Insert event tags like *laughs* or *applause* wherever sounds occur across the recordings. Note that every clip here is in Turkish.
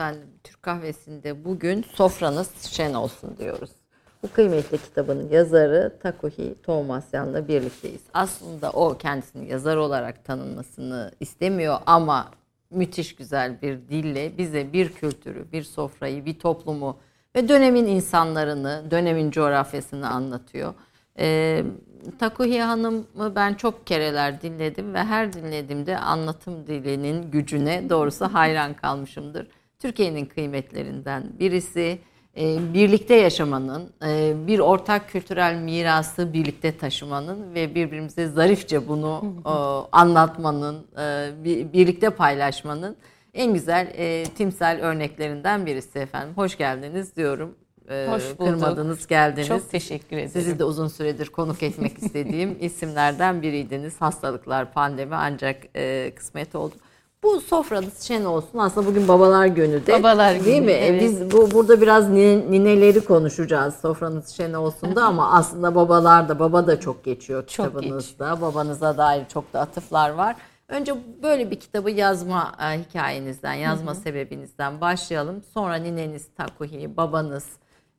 efendim Türk kahvesinde bugün sofranız şen olsun diyoruz. Bu kıymetli kitabın yazarı Takuhi Tomasyan'la birlikteyiz. Aslında o kendisini yazar olarak tanınmasını istemiyor ama müthiş güzel bir dille bize bir kültürü, bir sofrayı, bir toplumu ve dönemin insanlarını, dönemin coğrafyasını anlatıyor. Ee, Takuhi Hanım'ı ben çok kereler dinledim ve her dinlediğimde anlatım dilinin gücüne doğrusu hayran kalmışımdır. Türkiye'nin kıymetlerinden birisi e, birlikte yaşamanın, e, bir ortak kültürel mirası birlikte taşımanın ve birbirimize zarifçe bunu anlatmanın, e, birlikte paylaşmanın en güzel timsel örneklerinden birisi efendim. Hoş geldiniz diyorum. Hoş bulduk. Kırmadınız, geldiniz. Çok teşekkür ederim. Sizi de uzun süredir konuk etmek istediğim *laughs* isimlerden biriydiniz. Hastalıklar, pandemi ancak kısmet oldu. Bu sofranız şen olsun. Aslında bugün babalar günü de. Babalar günü. Değil mi? E, evet. Biz bu burada biraz nineleri konuşacağız. Sofranız şen olsun da ama aslında babalar da baba da çok geçiyor çok kitabınızda. Geç. Babanıza dair çok da atıflar var. Önce böyle bir kitabı yazma e, hikayenizden, yazma Hı-hı. sebebinizden başlayalım. Sonra nineniz Takuhi, babanız,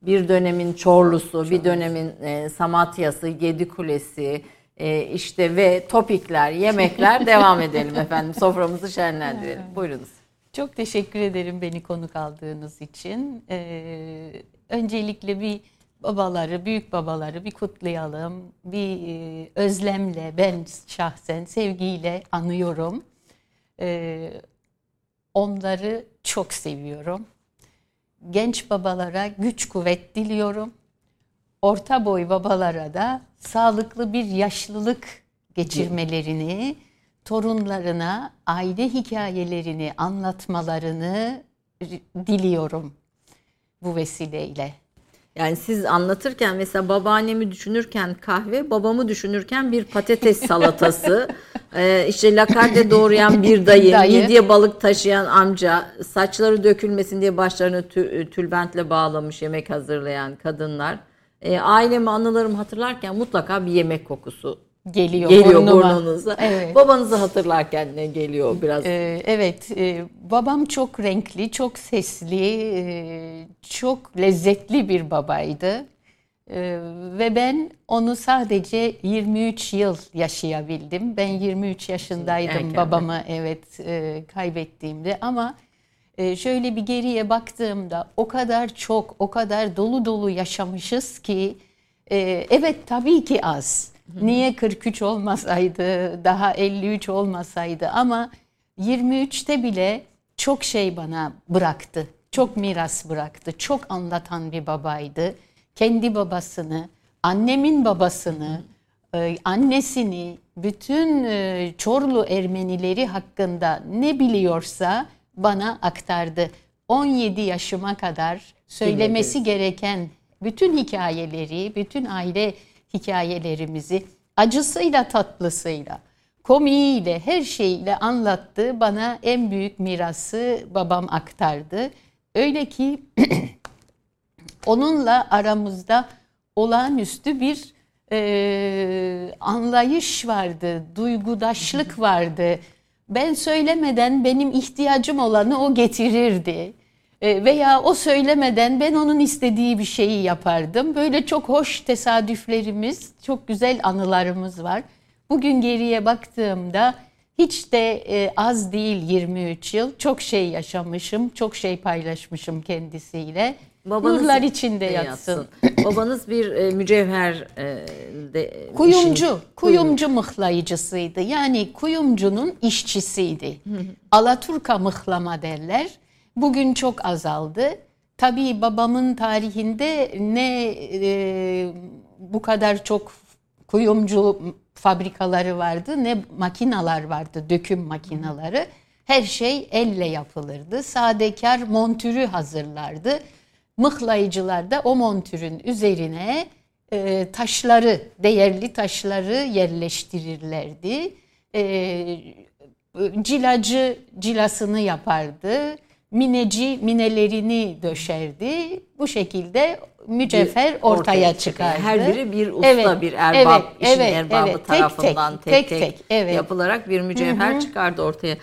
bir dönemin Çorlusu, bir dönemin e, Samatya'sı, Yedi Kulesi, e, işte ve topikler, yemekler *laughs* devam edelim efendim. Soframızı şenlendirelim. Buyurunuz. Çok teşekkür ederim beni konuk aldığınız için. Ee, öncelikle bir babaları, büyük babaları bir kutlayalım. Bir e, özlemle ben şahsen sevgiyle anıyorum. Ee, onları çok seviyorum. Genç babalara güç kuvvet diliyorum orta boy babalara da sağlıklı bir yaşlılık geçirmelerini, torunlarına aile hikayelerini anlatmalarını diliyorum bu vesileyle. Yani siz anlatırken mesela babaannemi düşünürken kahve, babamı düşünürken bir patates *laughs* salatası, ee, işte lakarde doğrayan bir *laughs* dayı, dayı, midye balık taşıyan amca, saçları dökülmesin diye başlarını tülbentle bağlamış yemek hazırlayan kadınlar e, ailemi anılarımı hatırlarken mutlaka bir yemek kokusu geliyor, geliyor burnunuza. Evet. Babanızı hatırlarken ne geliyor biraz? Ee, evet, e, babam çok renkli, çok sesli, e, çok lezzetli bir babaydı. E, ve ben onu sadece 23 yıl yaşayabildim. Ben 23 yaşındaydım Erken babamı evet e, kaybettiğimde ama ee, şöyle bir geriye baktığımda o kadar çok, o kadar dolu dolu yaşamışız ki e, evet tabii ki az. Niye 43 olmasaydı, daha 53 olmasaydı ama 23'te bile çok şey bana bıraktı. Çok miras bıraktı. Çok anlatan bir babaydı. Kendi babasını, annemin babasını, e, annesini, bütün e, Çorlu Ermenileri hakkında ne biliyorsa bana aktardı. 17 yaşıma kadar söylemesi gereken bütün hikayeleri, bütün aile hikayelerimizi acısıyla tatlısıyla, komiğiyle, her şeyle anlattı. Bana en büyük mirası babam aktardı. Öyle ki *clears throat* onunla aramızda olağanüstü bir e, anlayış vardı, duygudaşlık vardı ben söylemeden benim ihtiyacım olanı o getirirdi. E, veya o söylemeden ben onun istediği bir şeyi yapardım. Böyle çok hoş tesadüflerimiz, çok güzel anılarımız var. Bugün geriye baktığımda hiç de e, az değil 23 yıl. Çok şey yaşamışım, çok şey paylaşmışım kendisiyle. Babanız Nurlar içinde yatsın. yatsın. Babanız bir e, mücevher e, de kuyumcu, işin, kuyumcu mıhlayıcısıydı. Yani kuyumcunun işçisiydi. Alaturka mıhlama derler. Bugün çok azaldı. Tabii babamın tarihinde ne e, bu kadar çok kuyumcu fabrikaları vardı ne makinalar vardı, döküm makinaları. Her şey elle yapılırdı. Sadekar montürü hazırlardı mıhlayıcılar da o montürün üzerine e, taşları, değerli taşları yerleştirirlerdi. E, cilacı cilasını yapardı. Mineci minelerini döşerdi. Bu şekilde mücevher ortaya, ortaya çıkardı. Her biri bir usta, evet, bir erbab, evet, işin evet, erbabı evet. tarafından tek tek, tek, tek, tek evet. yapılarak bir mücevher Hı-hı. çıkardı ortaya.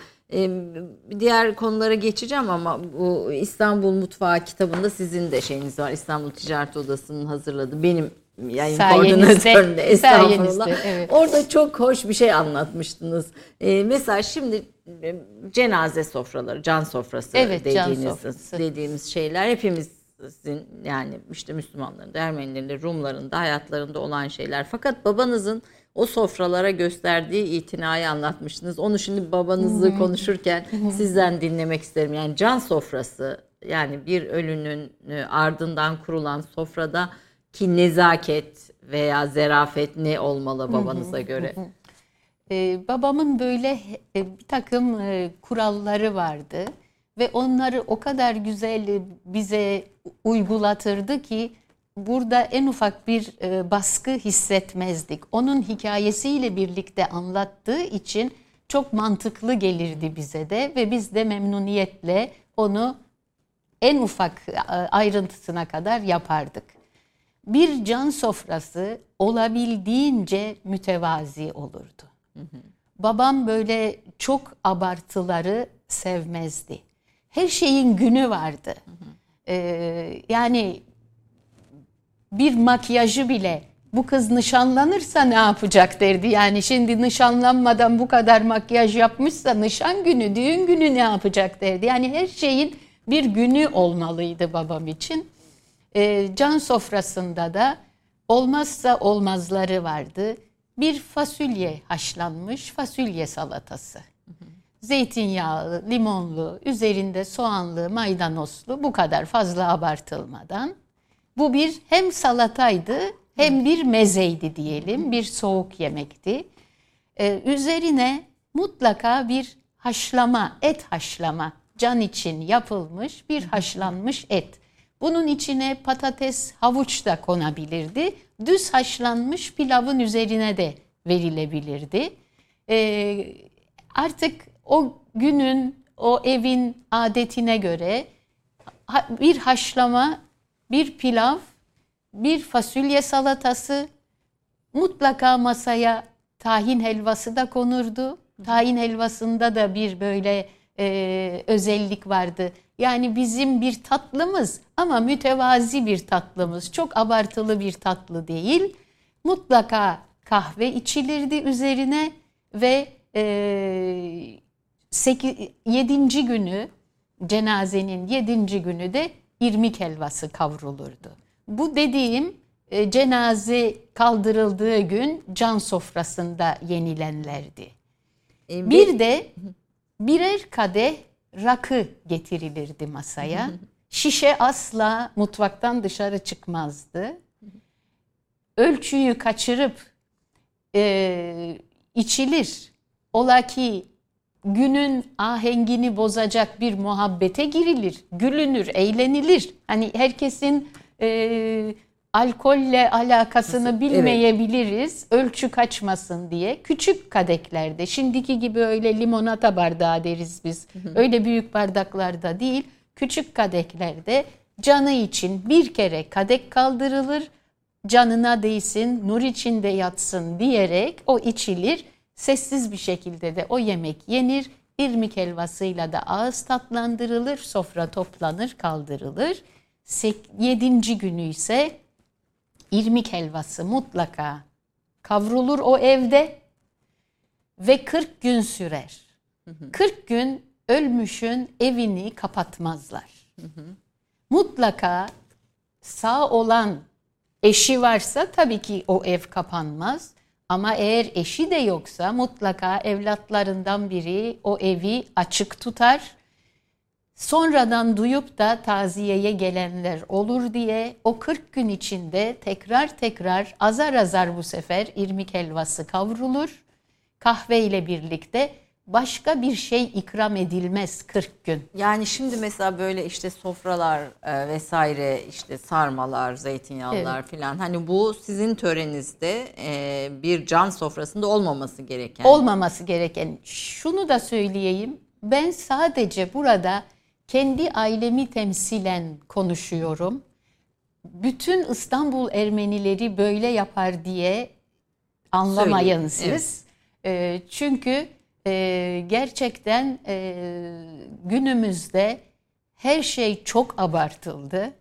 Diğer konulara geçeceğim ama bu İstanbul Mutfağı kitabında sizin de şeyiniz var. İstanbul Ticaret Odası'nın hazırladığı benim yayın koordinatöründe estağfurullah. Evet. Orada çok hoş bir şey anlatmıştınız. Mesela şimdi cenaze sofraları, can sofrası evet, dediğiniz can sofrası. dediğimiz şeyler hepimizin yani işte Müslümanların da Ermenilerin de Rumların da hayatlarında olan şeyler. Fakat babanızın o sofralara gösterdiği itinayı anlatmıştınız. Onu şimdi babanızı konuşurken sizden dinlemek isterim. Yani can sofrası yani bir ölünün e, ardından kurulan sofrada ki nezaket veya zerafet ne olmalı babanıza göre? Ee, babamın böyle e, bir takım e, kuralları vardı ve onları o kadar güzel bize uygulatırdı ki burada en ufak bir e, baskı hissetmezdik. Onun hikayesiyle birlikte anlattığı için çok mantıklı gelirdi bize de ve biz de memnuniyetle onu en ufak e, ayrıntısına kadar yapardık. Bir can sofrası olabildiğince mütevazi olurdu. Hı hı. Babam böyle çok abartıları sevmezdi. Her şeyin günü vardı. Hı hı. Ee, yani bir makyajı bile bu kız nişanlanırsa ne yapacak derdi. Yani şimdi nişanlanmadan bu kadar makyaj yapmışsa nişan günü, düğün günü ne yapacak derdi. Yani her şeyin bir günü olmalıydı babam için. E, can sofrasında da olmazsa olmazları vardı. Bir fasulye haşlanmış fasulye salatası. Zeytinyağlı, limonlu, üzerinde soğanlı, maydanozlu bu kadar fazla abartılmadan bu bir hem salataydı hem bir mezeydi diyelim. Bir soğuk yemekti. Ee, üzerine mutlaka bir haşlama, et haşlama, can için yapılmış bir haşlanmış et. Bunun içine patates, havuç da konabilirdi. Düz haşlanmış pilavın üzerine de verilebilirdi. Ee, artık o günün, o evin adetine göre bir haşlama bir pilav, bir fasulye salatası, mutlaka masaya tahin helvası da konurdu. Tahin helvasında da bir böyle e, özellik vardı. Yani bizim bir tatlımız ama mütevazi bir tatlımız. Çok abartılı bir tatlı değil. Mutlaka kahve içilirdi üzerine ve e, 8, 7. günü cenazenin 7. günü de irmik helvası kavrulurdu. Bu dediğim e, cenaze kaldırıldığı gün can sofrasında yenilenlerdi. E, bir de birer kadeh rakı getirilirdi masaya. Şişe asla mutfaktan dışarı çıkmazdı. Ölçüyü kaçırıp e, içilir. Ola ki günün ahengini bozacak bir muhabbete girilir, gülünür, eğlenilir. Hani herkesin e, alkolle alakasını bilmeyebiliriz. Evet. Ölçü kaçmasın diye. Küçük kadeklerde, şimdiki gibi öyle limonata bardağı deriz biz. Hı hı. Öyle büyük bardaklarda değil. Küçük kadeklerde canı için bir kere kadek kaldırılır. Canına değsin, nur içinde yatsın diyerek o içilir Sessiz bir şekilde de o yemek yenir. İrmik helvasıyla da ağız tatlandırılır, sofra toplanır, kaldırılır. Yedinci günü ise irmik helvası mutlaka kavrulur o evde ve 40 gün sürer. 40 gün ölmüşün evini kapatmazlar. Mutlaka sağ olan eşi varsa tabii ki o ev kapanmaz. Ama eğer eşi de yoksa mutlaka evlatlarından biri o evi açık tutar. Sonradan duyup da taziyeye gelenler olur diye o 40 gün içinde tekrar tekrar azar azar bu sefer irmik helvası kavrulur. Kahve ile birlikte başka bir şey ikram edilmez 40 gün. Yani şimdi mesela böyle işte sofralar e, vesaire işte sarmalar, zeytinyağlılar evet. filan hani bu sizin töreninizde e, bir can sofrasında olmaması gereken. Olmaması gereken. Şunu da söyleyeyim. Ben sadece burada kendi ailemi temsilen konuşuyorum. Bütün İstanbul Ermenileri böyle yapar diye anlamayın Söyleyeyim. siz. Evet. E, çünkü e, gerçekten e, günümüzde her şey çok abartıldı.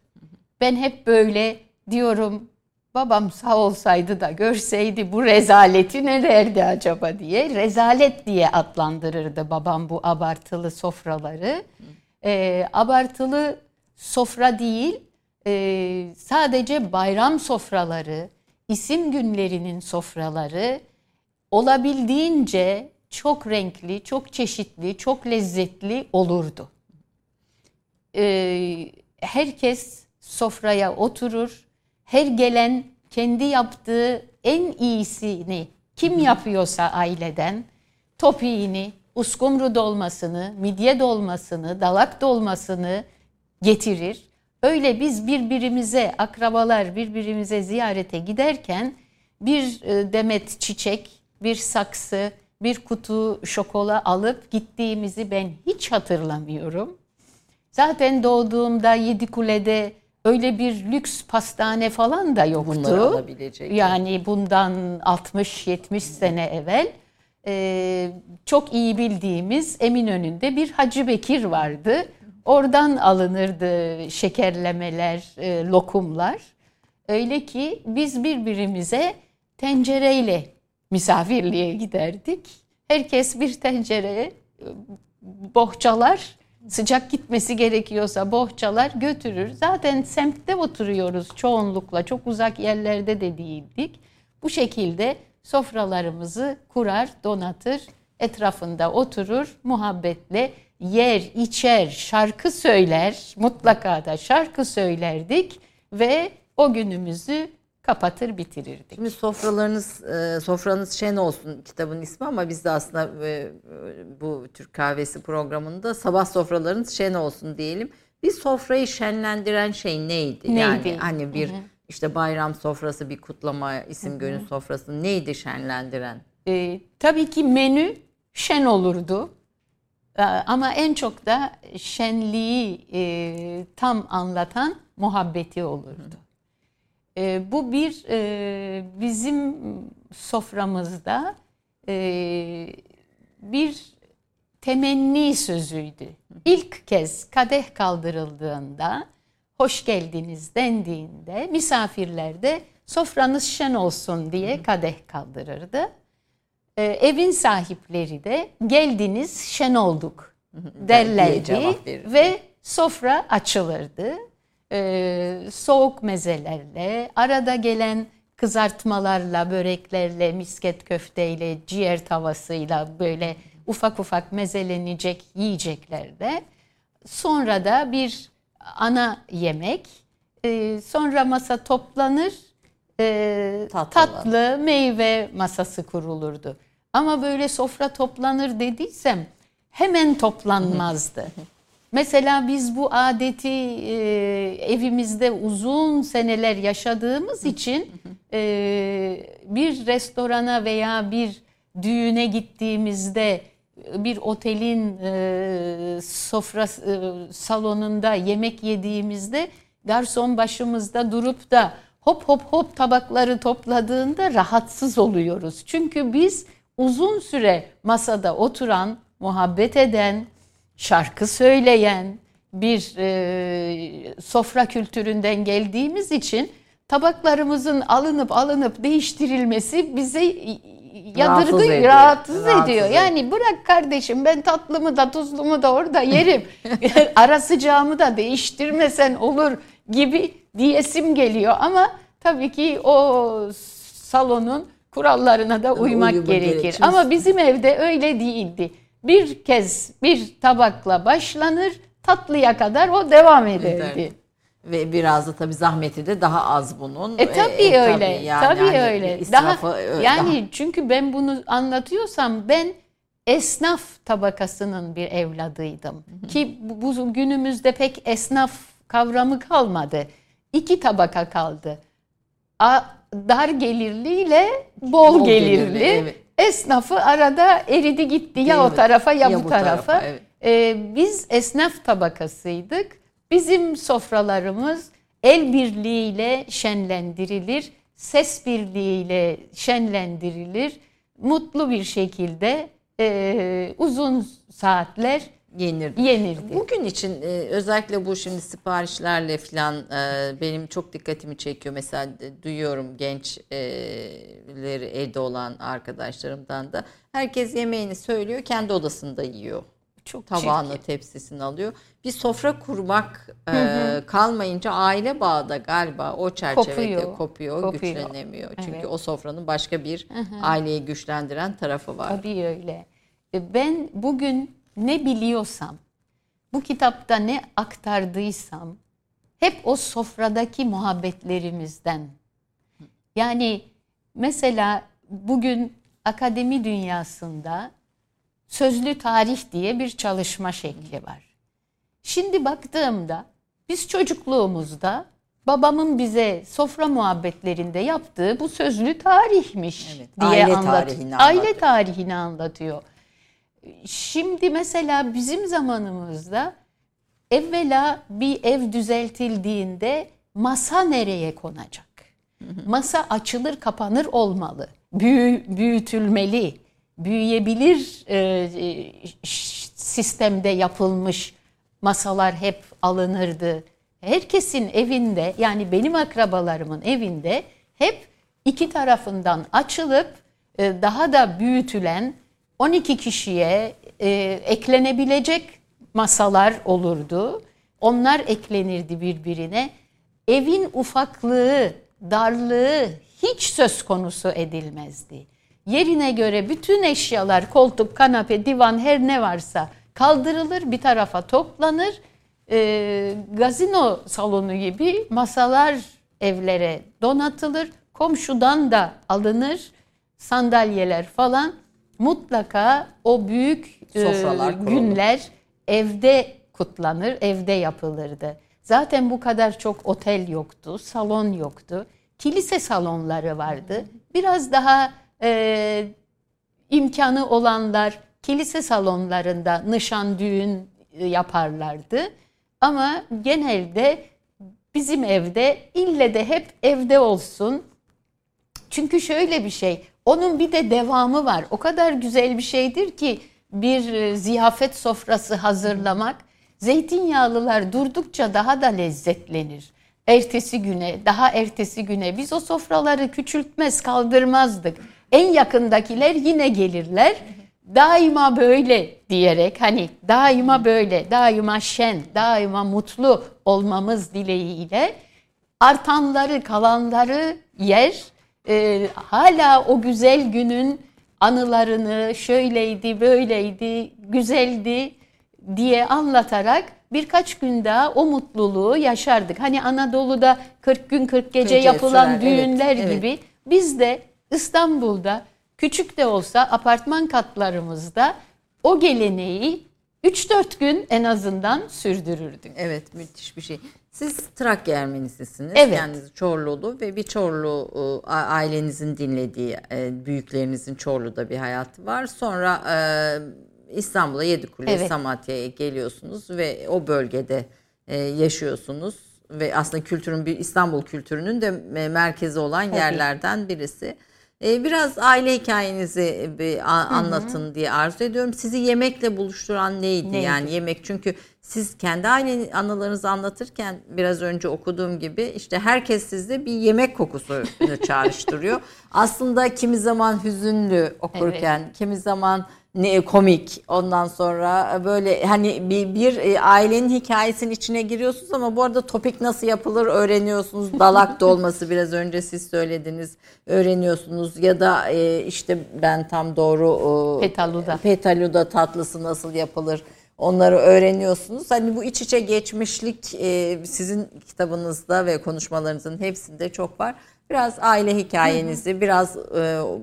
Ben hep böyle diyorum babam sağ olsaydı da görseydi bu rezaleti ne derdi acaba diye. Rezalet diye adlandırırdı babam bu abartılı sofraları. E, abartılı sofra değil e, sadece bayram sofraları, isim günlerinin sofraları olabildiğince çok renkli, çok çeşitli, çok lezzetli olurdu. Ee, herkes sofraya oturur, her gelen kendi yaptığı en iyisini kim yapıyorsa aileden topiğini, uskumru dolmasını, midye dolmasını, dalak dolmasını getirir. Öyle biz birbirimize, akrabalar birbirimize ziyarete giderken bir e, demet çiçek, bir saksı, bir kutu şokola alıp gittiğimizi ben hiç hatırlamıyorum. Zaten doğduğumda Yedikule'de öyle bir lüks pastane falan da yoktu. Bunları alabilecek. Yani bundan 60-70 sene evvel e, çok iyi bildiğimiz Eminönü'nde bir Hacı Bekir vardı. Oradan alınırdı şekerlemeler, e, lokumlar. Öyle ki biz birbirimize tencereyle misafirliğe giderdik. Herkes bir tencereye bohçalar, sıcak gitmesi gerekiyorsa bohçalar götürür. Zaten semtte oturuyoruz çoğunlukla, çok uzak yerlerde de değildik. Bu şekilde sofralarımızı kurar, donatır, etrafında oturur, muhabbetle yer, içer, şarkı söyler, mutlaka da şarkı söylerdik ve o günümüzü kapatır bitirirdik. Şimdi sofralarınız, e, sofranız şen olsun kitabın ismi ama biz de aslında e, bu Türk Kahvesi programında sabah sofralarınız şen olsun diyelim. Bir sofrayı şenlendiren şey neydi? Neydi? Yani hani bir işte bayram sofrası, bir kutlama, isim günü sofrası neydi şenlendiren? Ee, tabii ki menü şen olurdu. Ee, ama en çok da şenliği e, tam anlatan muhabbeti olurdu. E, bu bir e, bizim soframızda e, bir temenni sözüydü. İlk kez kadeh kaldırıldığında, hoş geldiniz dendiğinde misafirler de sofranız şen olsun diye kadeh kaldırırdı. E, evin sahipleri de geldiniz şen olduk derlerdi ve sofra açılırdı. E, soğuk mezelerle, arada gelen kızartmalarla, böreklerle, misket köfteyle, ciğer tavasıyla böyle ufak ufak mezelenecek yiyeceklerle. Sonra da bir ana yemek. E, sonra masa toplanır. E, tatlı meyve masası kurulurdu. Ama böyle sofra toplanır dediysem hemen toplanmazdı. *laughs* Mesela biz bu adeti e, evimizde uzun seneler yaşadığımız için e, bir restorana veya bir düğüne gittiğimizde bir otelin e, sofra e, salonunda yemek yediğimizde garson başımızda durup da hop hop hop tabakları topladığında rahatsız oluyoruz. Çünkü biz uzun süre masada oturan, muhabbet eden, şarkı söyleyen bir e, sofra kültüründen geldiğimiz için tabaklarımızın alınıp alınıp değiştirilmesi bize yadırgı Rahatsız ediyor. rahatsız, Rahatsız ediyor. ediyor. Yani bırak kardeşim ben tatlımı da tuzlumu da orada yerim. *laughs* *laughs* Ara sıcağımı da değiştirmesen olur gibi diyesim geliyor ama tabii ki o salonun kurallarına da uymak uyumu gerekir. gerekir. Ama bizim evde öyle değildi. Bir kez bir tabakla başlanır, tatlıya kadar o devam ederdi. Evet. Ve biraz da tabii zahmeti de daha az bunun. E tabii E, öyle. yani tabii hani öyle. israfı, Daha e, yani çünkü ben bunu anlatıyorsam ben esnaf tabakasının bir evladıydım. Ki bu, günümüzde pek esnaf kavramı kalmadı. İki tabaka kaldı. A, dar gelirliyle bol, Bol gelirli. gelirli, evet. Esnafı arada eridi gitti ya o Evet, tarafa ya, ya bu bu tarafa. tarafa, evet. Ee, biz esnaf tabakasıydık. Bizim sofralarımız el birliğiyle şenlendirilir, ses birliğiyle şenlendirilir. Mutlu bir şekilde e, uzun saatler yenirdi. yenirdi. Bugün için e, özellikle bu şimdi siparişlerle falan e, benim çok dikkatimi çekiyor. Mesela e, duyuyorum gençleri evde olan arkadaşlarımdan da herkes yemeğini söylüyor kendi odasında yiyor. Çok Tabağını çirkin. tepsisini alıyor. Bir sofra kurmak e, kalmayınca aile bağı da galiba o çerçevede Kopuyor. kopuyor, Kopuyor. güçlenemiyor. Çünkü Evet. o sofranın başka bir aileyi güçlendiren tarafı var. Tabii öyle. Ben bugün ne biliyorsam, bu kitapta ne aktardıysam hep o sofradaki muhabbetlerimizden. Yani mesela bugün akademi dünyasında sözlü tarih diye bir çalışma şekli var. Şimdi baktığımda biz çocukluğumuzda babamın bize sofra muhabbetlerinde yaptığı bu sözlü tarihmiş Evet, diye aile anlat- tarihini Aile anlatıyor. tarihini anlatıyor. Şimdi mesela bizim zamanımızda evvela bir ev düzeltildiğinde masa nereye konacak? Masa açılır kapanır olmalı. Büyü, büyütülmeli. Büyüyebilir e, e, sistemde yapılmış masalar hep alınırdı. Herkesin evinde yani benim akrabalarımın evinde hep iki tarafından açılıp e, daha da büyütülen 12 kişiye e, eklenebilecek masalar olurdu. Onlar eklenirdi birbirine. Evin ufaklığı, darlığı hiç söz konusu edilmezdi. Yerine göre bütün eşyalar, koltuk, kanepe, divan her ne varsa kaldırılır, bir tarafa toplanır. E, gazino salonu gibi masalar evlere donatılır. Komşudan da alınır sandalyeler falan mutlaka o büyük e, Sofralar kurulur. günler evde kutlanır, evde yapılırdı. Zaten bu kadar çok otel yoktu, salon yoktu. Kilise salonları vardı. Biraz daha e, imkanı olanlar kilise salonlarında nişan düğün e, yaparlardı. Ama genelde bizim evde ille de hep evde olsun. Çünkü şöyle bir şey, onun bir de devamı var. O kadar güzel bir şeydir ki bir e, ziyafet sofrası hazırlamak. Zeytinyağlılar durdukça daha da lezzetlenir. Ertesi güne, daha ertesi güne biz o sofraları küçültmez, kaldırmazdık. En yakındakiler yine gelirler. Daima böyle diyerek hani daima böyle, daima şen, daima mutlu olmamız dileğiyle artanları, kalanları yer. Ee, hala o güzel günün anılarını şöyleydi, böyleydi, güzeldi diye anlatarak birkaç gün daha o mutluluğu yaşardık. Hani Anadolu'da 40 gün 40 gece Gece yapılan evet, düğünler evet. gibi biz de İstanbul'da küçük de olsa apartman katlarımızda o geleneği 3-4 gün en azından sürdürürdük. Evet müthiş bir şey. Siz Trakya Ermenisisiniz. Evet. Kendiniz Çorlulu ve bir Çorlu e, ailenizin dinlediği, e, büyüklerinizin Çorlu'da bir hayatı var. Sonra e, İstanbul'a Yedikule, Evet. Samatya'ya geliyorsunuz ve o bölgede yaşıyorsunuz. Ve aslında kültürün bir İstanbul kültürünün de merkezi olan yerlerden birisi. E, Biraz aile hikayenizi bir a- anlatın diye arzu ediyorum. Sizi yemekle buluşturan neydi? Neydi? Yani yemek çünkü siz kendi aile anılarınızı anlatırken biraz önce okuduğum gibi işte herkes sizde bir yemek kokusunu *laughs* çağrıştırıyor. Aslında kimi zaman hüzünlü okurken, kimi zaman komik ondan sonra böyle hani bir, bir e, ailenin hikayesinin içine giriyorsunuz ama bu arada topik nasıl yapılır öğreniyorsunuz. *laughs* Dalak dolması biraz önce siz söylediniz öğreniyorsunuz ya da e, işte ben tam doğru Petaluda. petaluda tatlısı nasıl yapılır onları öğreniyorsunuz. Hani bu iç içe geçmişlik e, sizin kitabınızda ve konuşmalarınızın hepsinde çok var. Biraz aile hikayenizi, biraz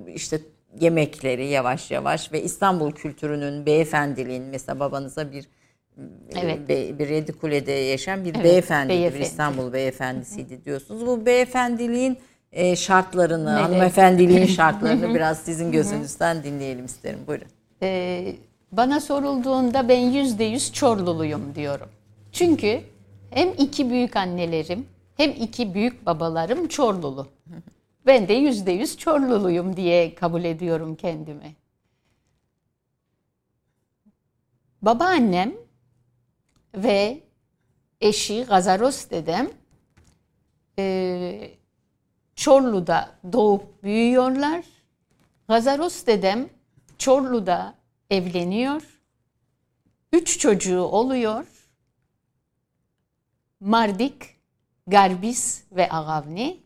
işte yemekleri yavaş yavaş ve İstanbul kültürünün beyefendiliğin mesela babanıza bir Evet. be- bir Yedikule'de yaşayan bir Evet, beyefendi, bir. İstanbul beyefendisiydi diyorsunuz. Bu beyefendiliğin e, şartlarını, Neler? hanımefendiliğin *laughs* şartlarını biraz sizin gözünüzden dinleyelim isterim. Buyurun. Ee, bana sorulduğunda ben yüzde yüz Çorluluyum diyorum. Çünkü hem iki büyük annelerim hem iki büyük babalarım Çorlulu. Ben de yüzde yüz Çorluluyum diye kabul ediyorum kendimi. babaannem ve eşi Gazaros dedem e, Çorlu'da doğup büyüyorlar. Gazaros dedem Çorlu'da evleniyor. Üç çocuğu oluyor. Mardik, Garbis ve Agavni.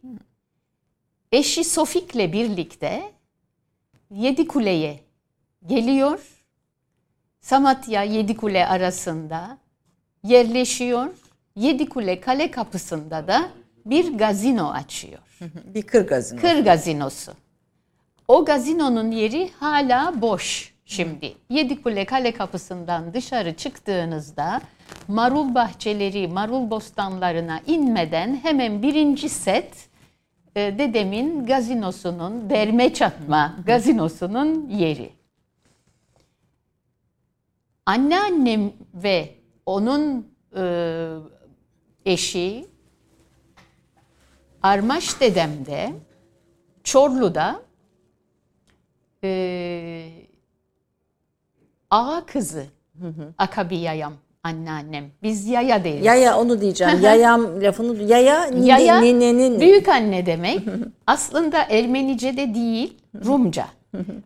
Eşi Sofik'le birlikte Yedikule'ye geliyor. Samatya Yedikule arasında yerleşiyor. Yedikule kale kapısında da bir gazino açıyor. Bir kır gazino. Kır gazinosu. O gazinonun yeri hala boş şimdi. Yedikule kale kapısından dışarı çıktığınızda marul bahçeleri, marul bostanlarına inmeden hemen birinci set dedemin gazinosunun, derme çatma gazinosunun yeri. Anneannem ve onun e, eşi Armaş dedem de Çorlu'da e, ağa kızı Akabi Yayam anneannem. Biz yaya deriz. Yaya onu diyeceğim. Yayam lafını yaya, Yaya ninenin. büyük anne demek. *laughs* Aslında Ermenice'de değil, Rumca.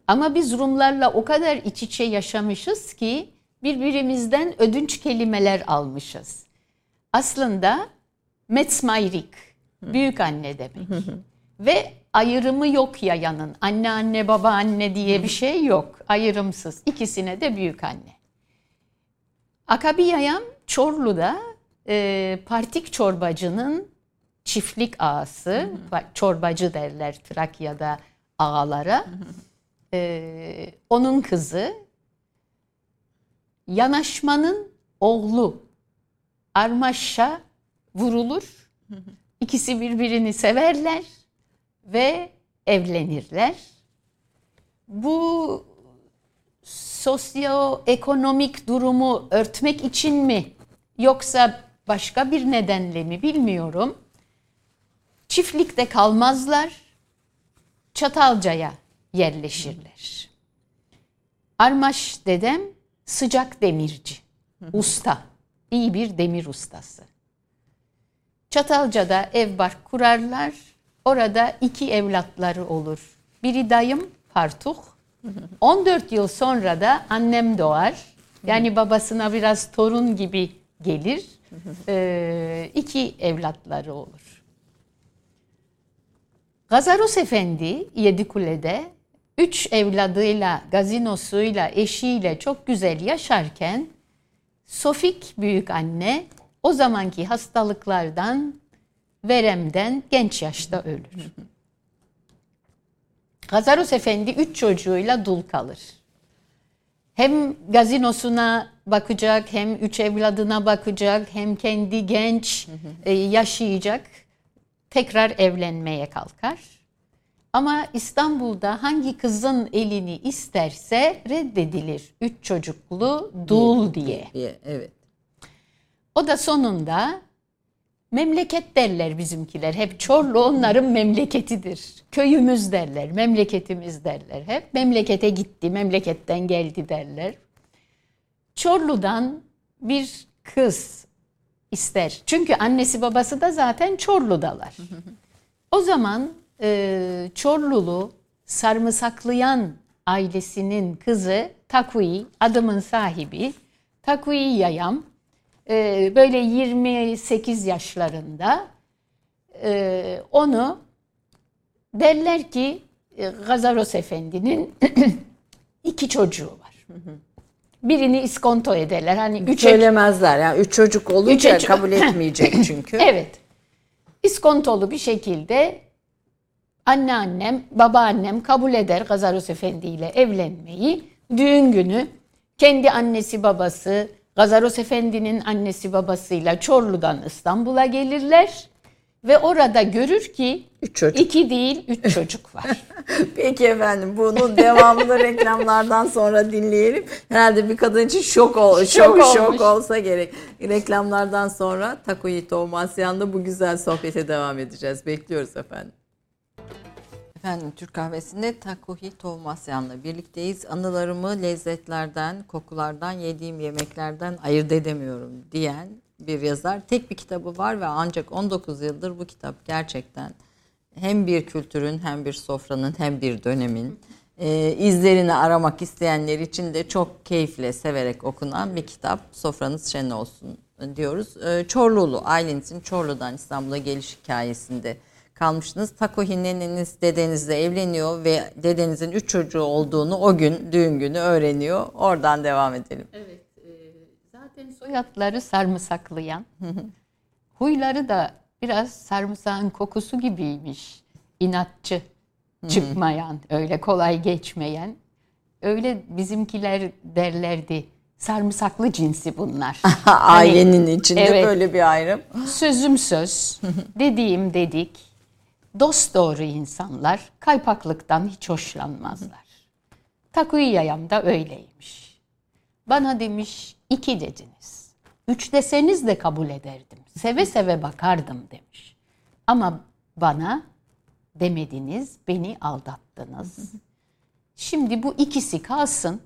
Ama biz Rumlarla o kadar iç içe yaşamışız ki birbirimizden ödünç kelimeler almışız. Aslında Metzmayrik, büyük anne demek. *laughs* Ve ayrımı yok yayanın. Anne anne baba anne diye bir şey yok. Ayrımsız. İkisine de büyük anne. Akabi Yayam Çorlu'da e, Partik Çorbacı'nın çiftlik ağası, çorbacı derler Trakya'da ağalara. E, onun kızı Yanaşmanın oğlu Armaş'a vurulur. İkisi birbirini severler ve evlenirler. Bu sosyoekonomik durumu örtmek için mi yoksa başka bir nedenle mi bilmiyorum. Çiftlikte kalmazlar. Çatalca'ya yerleşirler. Armaş dedem sıcak demirci, usta, iyi bir demir ustası. Çatalca'da ev bark kurarlar. Orada iki evlatları olur. Biri dayım Partuh. 14 yıl sonra da annem doğar. Yani babasına biraz torun gibi gelir. Ee, iki evlatları olur. Gazaros Efendi Yedikule'de üç evladıyla, gazinosuyla, eşiyle çok güzel yaşarken Sofik büyük anne o zamanki hastalıklardan, veremden genç yaşta ölür. Gazaros Efendi üç çocuğuyla dul kalır. Hem gazinosuna bakacak, hem üç evladına bakacak, hem kendi genç e, yaşayacak. Tekrar evlenmeye kalkar. Ama İstanbul'da hangi kızın elini isterse reddedilir. Üç çocuklu dul diye. Evet. O da sonunda memleket derler bizimkiler. Hep Çorlu onların memleketidir. Köyümüz derler, memleketimiz derler. Hep memlekete gitti, memleketten geldi derler. Çorlu'dan bir kız ister. Çünkü annesi babası da zaten Çorlu'dalar. O zaman e, Çorlulu sarımsaklayan ailesinin kızı Takui, adımın sahibi Takui Yayam e, böyle 28 yaşlarında e, onu derler ki e, Gazaros Efendi'nin *clears throat* iki çocuğu var. Birini iskonto ederler. Hani üç Söylemezler yani üç çocuk olunca Üç kabul *clears throat* etmeyecek çünkü. Evet. İskontolu bir şekilde anneannem, babaannem kabul eder Gazaros Efendi ile evlenmeyi. Düğün günü kendi annesi babası, Gazaros Efendi'nin annesi babasıyla Çorlu'dan İstanbul'a gelirler. Ve orada görür ki Üç çocuk. iki değil üç çocuk var. *laughs* Peki efendim bunun devamını reklamlardan sonra dinleyelim. Herhalde bir kadın için şok ol, şok, Şok şok, olsa gerek. Reklamlardan sonra Takoyi Tomasyan'da bu güzel sohbete devam edeceğiz. Bekliyoruz efendim. Efendim Türk kahvesinde Takuhi Tovmasyan'la birlikteyiz. Anılarımı lezzetlerden, kokulardan, yediğim yemeklerden ayırt edemiyorum diyen bir yazar. Tek bir kitabı var ve ancak 19 yıldır bu kitap gerçekten hem bir kültürün hem bir sofranın hem bir dönemin e, izlerini aramak isteyenler için de çok keyifle, severek okunan bir kitap. Sofranız şen olsun diyoruz. E, Çorlulu, ailenizin Çorlu'dan İstanbul'a geliş hikayesinde kalmıştınız. Takohi neneniz dedenizle evleniyor ve dedenizin üç çocuğu olduğunu o gün düğün günü öğreniyor. Oradan devam edelim. Evet. E, zaten soyadları sarımsaklayan. Huyları da biraz sarımsağın kokusu gibiymiş. İnatçı, çıkmayan, öyle kolay geçmeyen. Öyle bizimkiler derlerdi. Sarımsaklı cinsi bunlar. *laughs* Ailenin içinde evet. böyle bir ayrım. Sözüm söz, dediğim dedik. Dost doğru insanlar kaypaklıktan hiç hoşlanmazlar. Takuyayam da öyleymiş. Bana demiş iki dediniz. Üç deseniz de kabul ederdim. Seve seve bakardım demiş. Ama bana demediniz, beni aldattınız. Şimdi bu ikisi kalsın.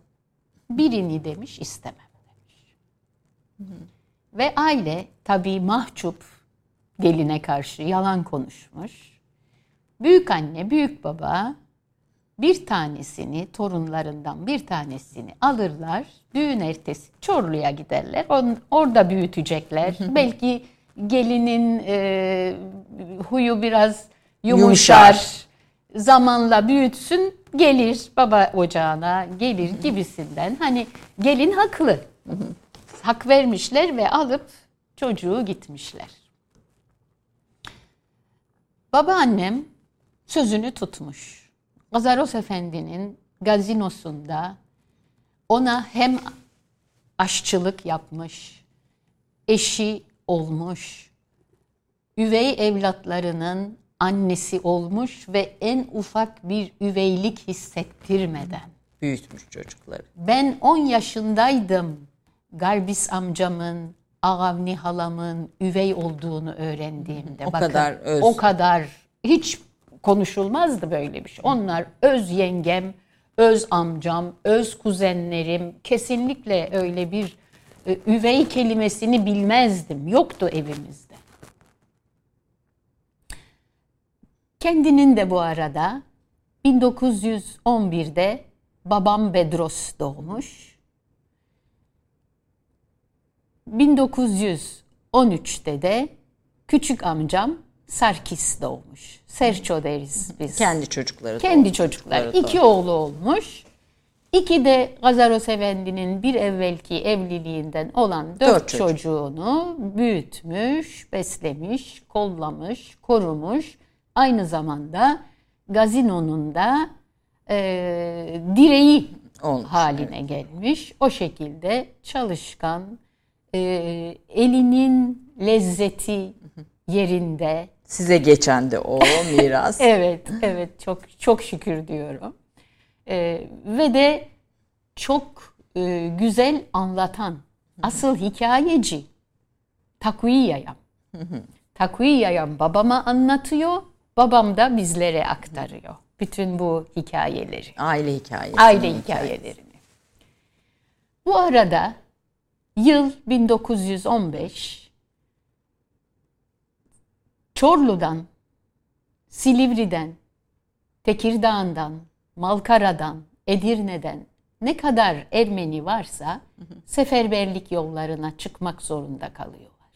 Birini demiş istemem demiş. Ve aile tabii mahcup geline karşı yalan konuşmuş. Büyük anne, büyük baba bir tanesini torunlarından bir tanesini alırlar. Düğün ertesi Çorlu'ya giderler. On, orada büyütecekler. *laughs* Belki gelinin e, huyu biraz yumuşar. yumuşar. Zamanla büyütsün gelir baba ocağına gelir *laughs* gibisinden. Hani gelin haklı. *laughs* Hak vermişler ve alıp çocuğu gitmişler. Babaannem sözünü tutmuş. Gazaros Efendi'nin gazinosunda ona hem aşçılık yapmış, eşi olmuş, üvey evlatlarının annesi olmuş ve en ufak bir üveylik hissettirmeden büyütmüş çocukları. Ben 10 yaşındaydım. Garbis amcamın, Ağavni halamın üvey olduğunu öğrendiğimde. O Bakın, kadar öz. O kadar hiç konuşulmazdı böyle bir şey. Onlar öz yengem, öz amcam, öz kuzenlerim kesinlikle öyle bir e, üvey kelimesini bilmezdim. Yoktu evimizde. Kendinin de bu arada 1911'de babam Bedros doğmuş. 1913'te de küçük amcam Sarkis doğmuş. Serço deriz biz. Kendi çocukları. Kendi çocuklar. İki oğlu olmuş. İki de Gazaros Efendi'nin bir evvelki evliliğinden olan dört, dört çocuk. çocuğunu büyütmüş, beslemiş, kollamış, korumuş. Aynı zamanda gazinonun da e, direği Olmuş, haline evet. gelmiş. O şekilde çalışkan, e, elinin lezzeti yerinde. Size geçen de o *laughs* miras. evet, evet çok çok şükür diyorum. E, ve de çok e, güzel anlatan, asıl hikayeci Takuyayam. Takuyayam babama anlatıyor, babam da bizlere aktarıyor bütün bu hikayeleri. Aile hikayesi. Aile hikayelerini. Bu arada yıl 1915 Çorlu'dan, Silivri'den, Tekirdağ'dan, Malkara'dan, Edirne'den ne kadar Ermeni varsa seferberlik yollarına çıkmak zorunda kalıyorlar.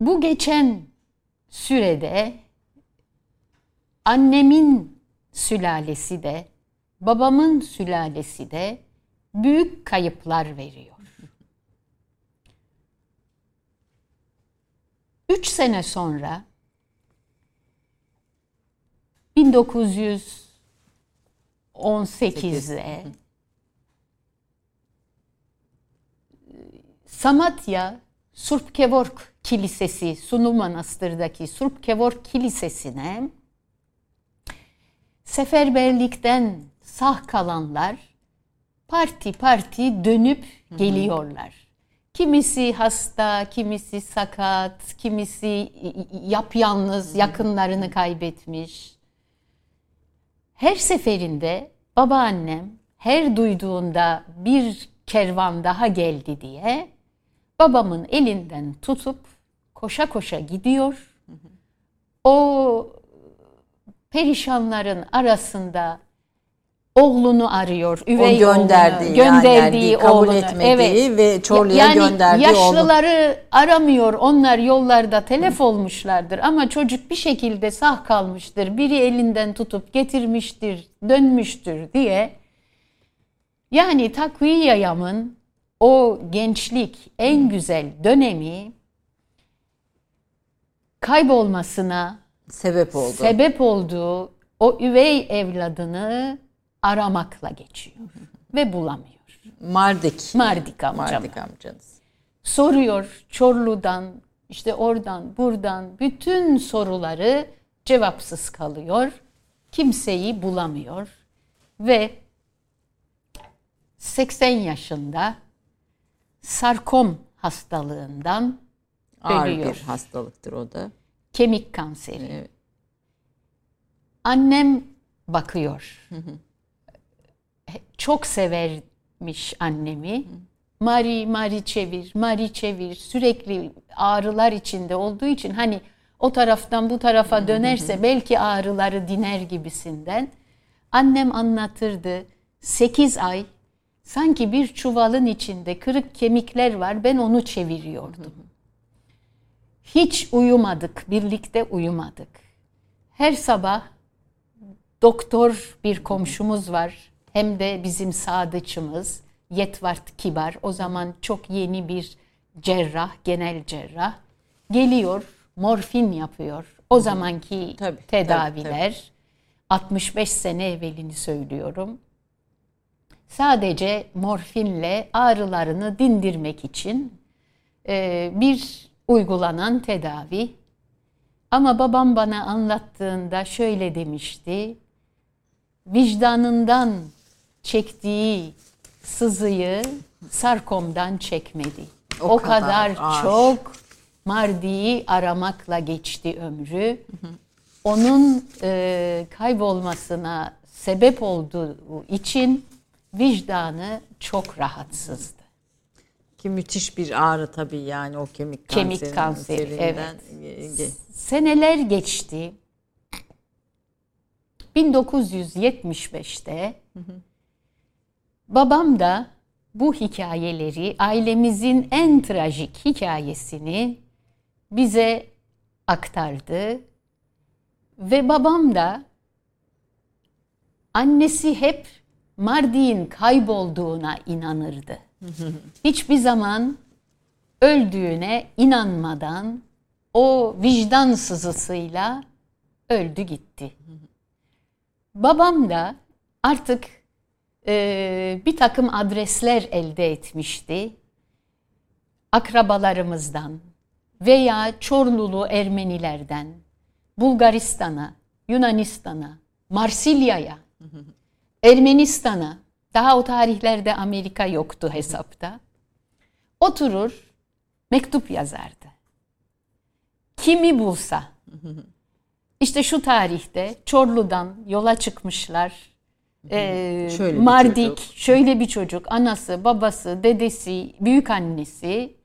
Bu geçen sürede annemin sülalesi de babamın sülalesi de büyük kayıplar veriyor. Üç sene sonra 1918'de Samatya Surpkevork Kilisesi, Sunu Manastır'daki Surpkevork Kilisesi'ne seferberlikten sağ kalanlar parti parti dönüp geliyorlar. Kimisi hasta, kimisi sakat, kimisi yapyalnız, yakınlarını kaybetmiş. Her seferinde babaannem her duyduğunda bir kervan daha geldi diye babamın elinden tutup koşa koşa gidiyor. O perişanların arasında oğlunu arıyor. Üvey o gönderdiği, oğlunu, gönderdiği yani kabul oğlunu. etmediği evet. ve Çorlu'ya yani gönderdiği yaşlıları oğlu. aramıyor. Onlar yollarda telef olmuşlardır ama çocuk bir şekilde sağ kalmıştır. Biri elinden tutup getirmiştir, dönmüştür diye. Yani Takviye Yayam'ın o gençlik en güzel dönemi kaybolmasına sebep oldu. Sebep olduğu o üvey evladını aramakla geçiyor ve bulamıyor. Mardik. Mardik amcam. Mardik amcanız. Soruyor Çorlu'dan, işte oradan, buradan bütün soruları cevapsız kalıyor. Kimseyi bulamıyor ve 80 yaşında sarkom hastalığından Ağır ölüyor. bir hastalıktır o da. Kemik kanseri. Evet. Annem bakıyor. Çok severmiş annemi. Mari, Mari çevir, Mari çevir. Sürekli ağrılar içinde olduğu için hani o taraftan bu tarafa dönerse belki ağrıları diner gibisinden. Annem anlatırdı. 8 ay sanki bir çuvalın içinde kırık kemikler var. Ben onu çeviriyordum. Hiç uyumadık, birlikte uyumadık. Her sabah doktor bir komşumuz var. Hem de bizim sadıçımız Yetvart Kibar. O zaman çok yeni bir cerrah, genel cerrah. Geliyor, morfin yapıyor. O zamanki Tabii, tedaviler. tabii, 65 sene evvelini söylüyorum. Sadece morfinle ağrılarını dindirmek için e, bir uygulanan tedavi. Ama babam bana anlattığında şöyle demişti. Vicdanından çektiği sızıyı sarkomdan çekmedi. O, O kadar, kadar çok Mardi'yi aramakla geçti ömrü. Onun e, kaybolmasına sebep olduğu için vicdanı çok rahatsızdı. Ki müthiş bir ağrı tabii yani o kemik, Kemik kanserinin kanseri, evet. ge- Seneler geçti. 1975'te babam da bu hikayeleri, ailemizin en trajik hikayesini bize aktardı. Ve babam da annesi hep Mardik'in kaybolduğuna inanırdı. *laughs* Hiçbir zaman öldüğüne inanmadan o vicdan sızısıyla öldü gitti. *laughs* Babam da artık e, bir takım adresler elde etmişti. Akrabalarımızdan veya Çorlulu Ermenilerden Bulgaristan'a, Yunanistan'a, Marsilya'ya, Ermenistan'a, daha o tarihlerde Amerika yoktu hesapta. Oturur, mektup yazardı. Kimi bulsa. İşte şu tarihte Çorlu'dan yola çıkmışlar. Ee, Şöyle bir Mardik, çocuk. şöyle bir çocuk, anası, babası, dedesi, büyük annesi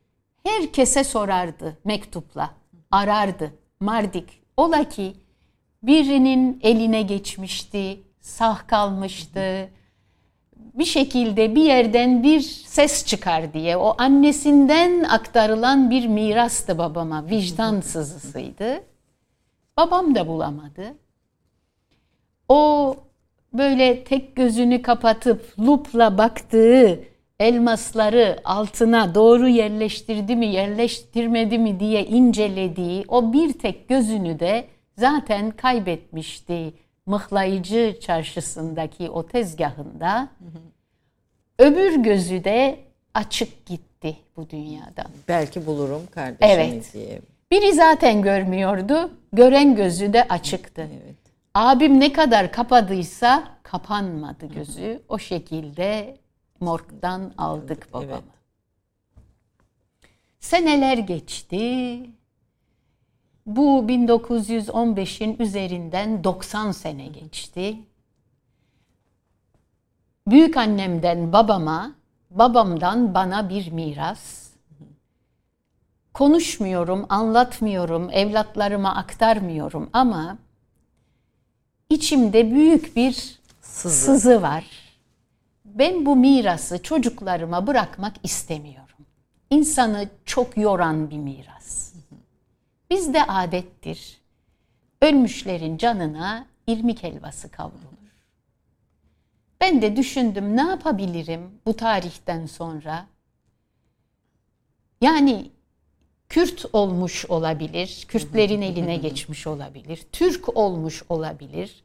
herkese sorardı mektupla, arardı. Mardik, ola ki birinin eline geçmişti, sağ kalmıştı. Bir şekilde bir yerden bir ses çıkar diye o annesinden aktarılan bir mirastı babama, vicdan sızısıydı. Babam da bulamadı. O böyle tek gözünü kapatıp lupla baktığı elmasları altına doğru yerleştirdi mi, yerleştirmedi mi diye incelediği o bir tek gözünü de zaten kaybetmişti. Mıhlayıcı çarşısındaki o tezgahında. Öbür gözü de açık gitti bu dünyadan. belki bulurum kardeşimi Evet. diye. Biri zaten görmüyordu, gören gözü de açıktı. Evet. Abim ne kadar kapadıysa kapanmadı gözü. O şekilde morgdan aldık babamı. Evet. Seneler geçti. Bu 1915'in üzerinden 90 sene geçti. Büyük annemden babama, babamdan bana bir miras. Konuşmuyorum, anlatmıyorum, evlatlarıma aktarmıyorum ama içimde büyük bir Sızı. sızı var. Ben bu mirası çocuklarıma bırakmak istemiyorum. İnsanı çok yoran bir miras. Bizde adettir. Ölmüşlerin canına irmik helvası kavrulur. Ben de düşündüm ne yapabilirim bu tarihten sonra? Yani Kürt olmuş olabilir, Kürtlerin eline *laughs* geçmiş olabilir, Türk olmuş olabilir.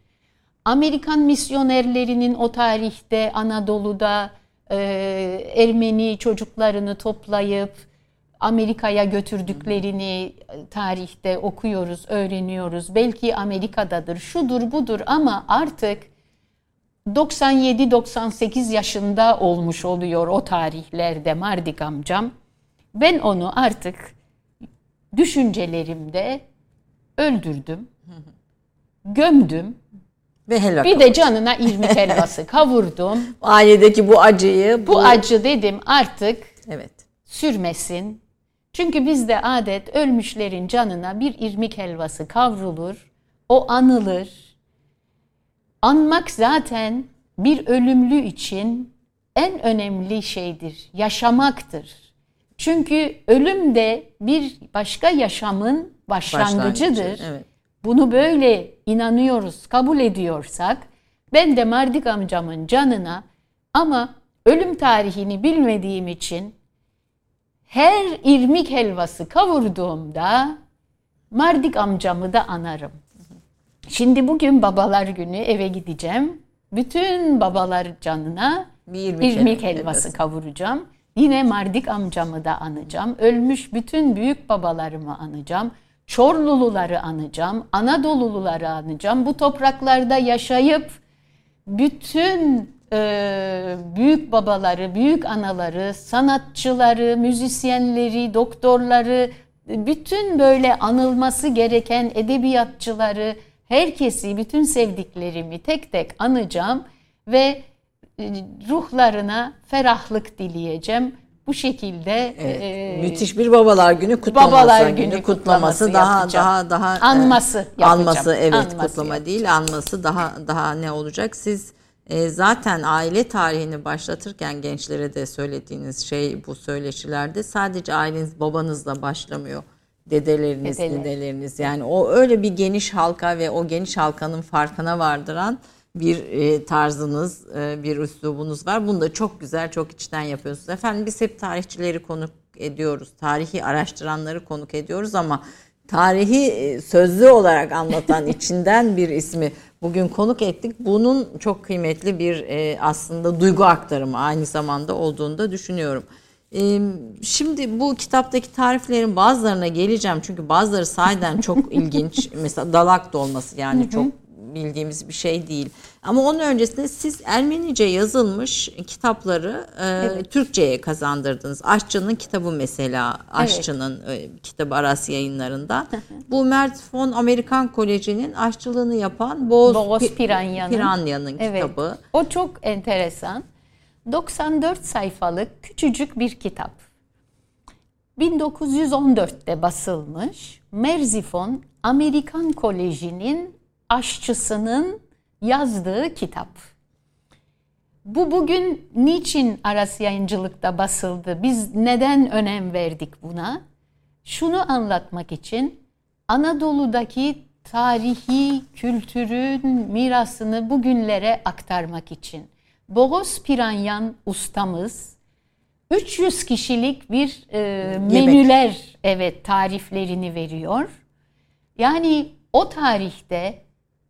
Amerikan misyonerlerinin o tarihte Anadolu'da e, Ermeni çocuklarını toplayıp Amerika'ya götürdüklerini tarihte okuyoruz, öğreniyoruz. Belki Amerika'dadır, şudur budur ama artık 97-98 yaşında olmuş oluyor o tarihlerde Mardik amcam. Ben onu artık düşüncelerimde öldürdüm, gömdüm. Ve helak. Bir de canına irmik *laughs* helvası kavurdum. Ailedeki bu acıyı, bu, Bu acı dedim artık evet. sürmesin. Çünkü bizde adet ölmüşlerin canına bir irmik helvası kavrulur. O anılır. Anmak zaten bir ölümlü için en önemli şeydir. Yaşamaktır. Çünkü ölüm de bir başka yaşamın başlangıcıdır. Başlangıcı, evet. Bunu böyle inanıyoruz, kabul ediyorsak ben de Mardik amcamın canına ama ölüm tarihini bilmediğim için her irmik helvası kavurduğumda Mardik amcamı da anarım. Şimdi bugün babalar günü eve gideceğim. Bütün babalar canına Bir irmik irmik helvası. helvası kavuracağım. Yine Mardik amcamı da anacağım. Ölmüş bütün büyük babalarımı anacağım. Çorluluları anacağım. Anadoluluları anacağım. Bu topraklarda yaşayıp bütün e, büyük babaları, büyük anaları, sanatçıları, müzisyenleri, doktorları, bütün böyle anılması gereken edebiyatçıları, herkesi, bütün sevdiklerimi tek tek anacağım ve ruhlarına ferahlık dileyeceğim. Bu şekilde Evet, e, müthiş bir babalar günü kutlaması Babalar günü, günü kutlaması kutlaması daha yapacağım. daha daha e, Anması yapacağım. anması evet Anması kutlama yapacağım. değil anması daha daha ne olacak siz e, zaten aile tarihini başlatırken gençlere de söylediğiniz şey bu söyleşilerde sadece aileniz babanızla başlamıyor dedeleriniz Dedeler. dedeleriniz yani o öyle bir geniş halka ve o geniş halkanın farkına vardıran bir e, tarzınız, e, bir üslubunuz var. Bunu da çok güzel, çok içten yapıyorsunuz. Efendim biz hep tarihçileri konuk ediyoruz. Tarihi araştıranları konuk ediyoruz ama tarihi e, sözlü olarak anlatan *laughs* içinden bir ismi bugün konuk ettik. Bunun çok kıymetli bir aslında duygu aktarımı aynı zamanda olduğunu da düşünüyorum. Şimdi bu kitaptaki tariflerin bazılarına geleceğim çünkü bazıları sahiden çok *laughs* ilginç. Mesela dalak dolması yani çok bildiğimiz bir şey değil. Ama onun öncesinde siz Ermenice yazılmış kitapları e, Türkçe'ye kazandırdınız. Aşçı'nın kitabı mesela Aşçı'nın e, kitabı Aras yayınlarında. Bu Mert Fon Amerikan Koleji'nin aşçılığını yapan Boğaz, Boğaz Pi- Piranya'nın. Piranya'nın Evet. kitabı. O çok enteresan. 94 sayfalık küçücük bir kitap. 1914'te basılmış. Merzifon Amerikan Koleji'nin aşçısının yazdığı kitap. Bu bugün niçin Aras Yayıncılık'ta basıldı? Biz neden önem verdik buna? Şunu anlatmak için Anadolu'daki tarihi kültürün mirasını bugünlere aktarmak için. Boğaz Piranyan ustamız 300 kişilik bir e, menüler evet tariflerini veriyor. Yani o tarihte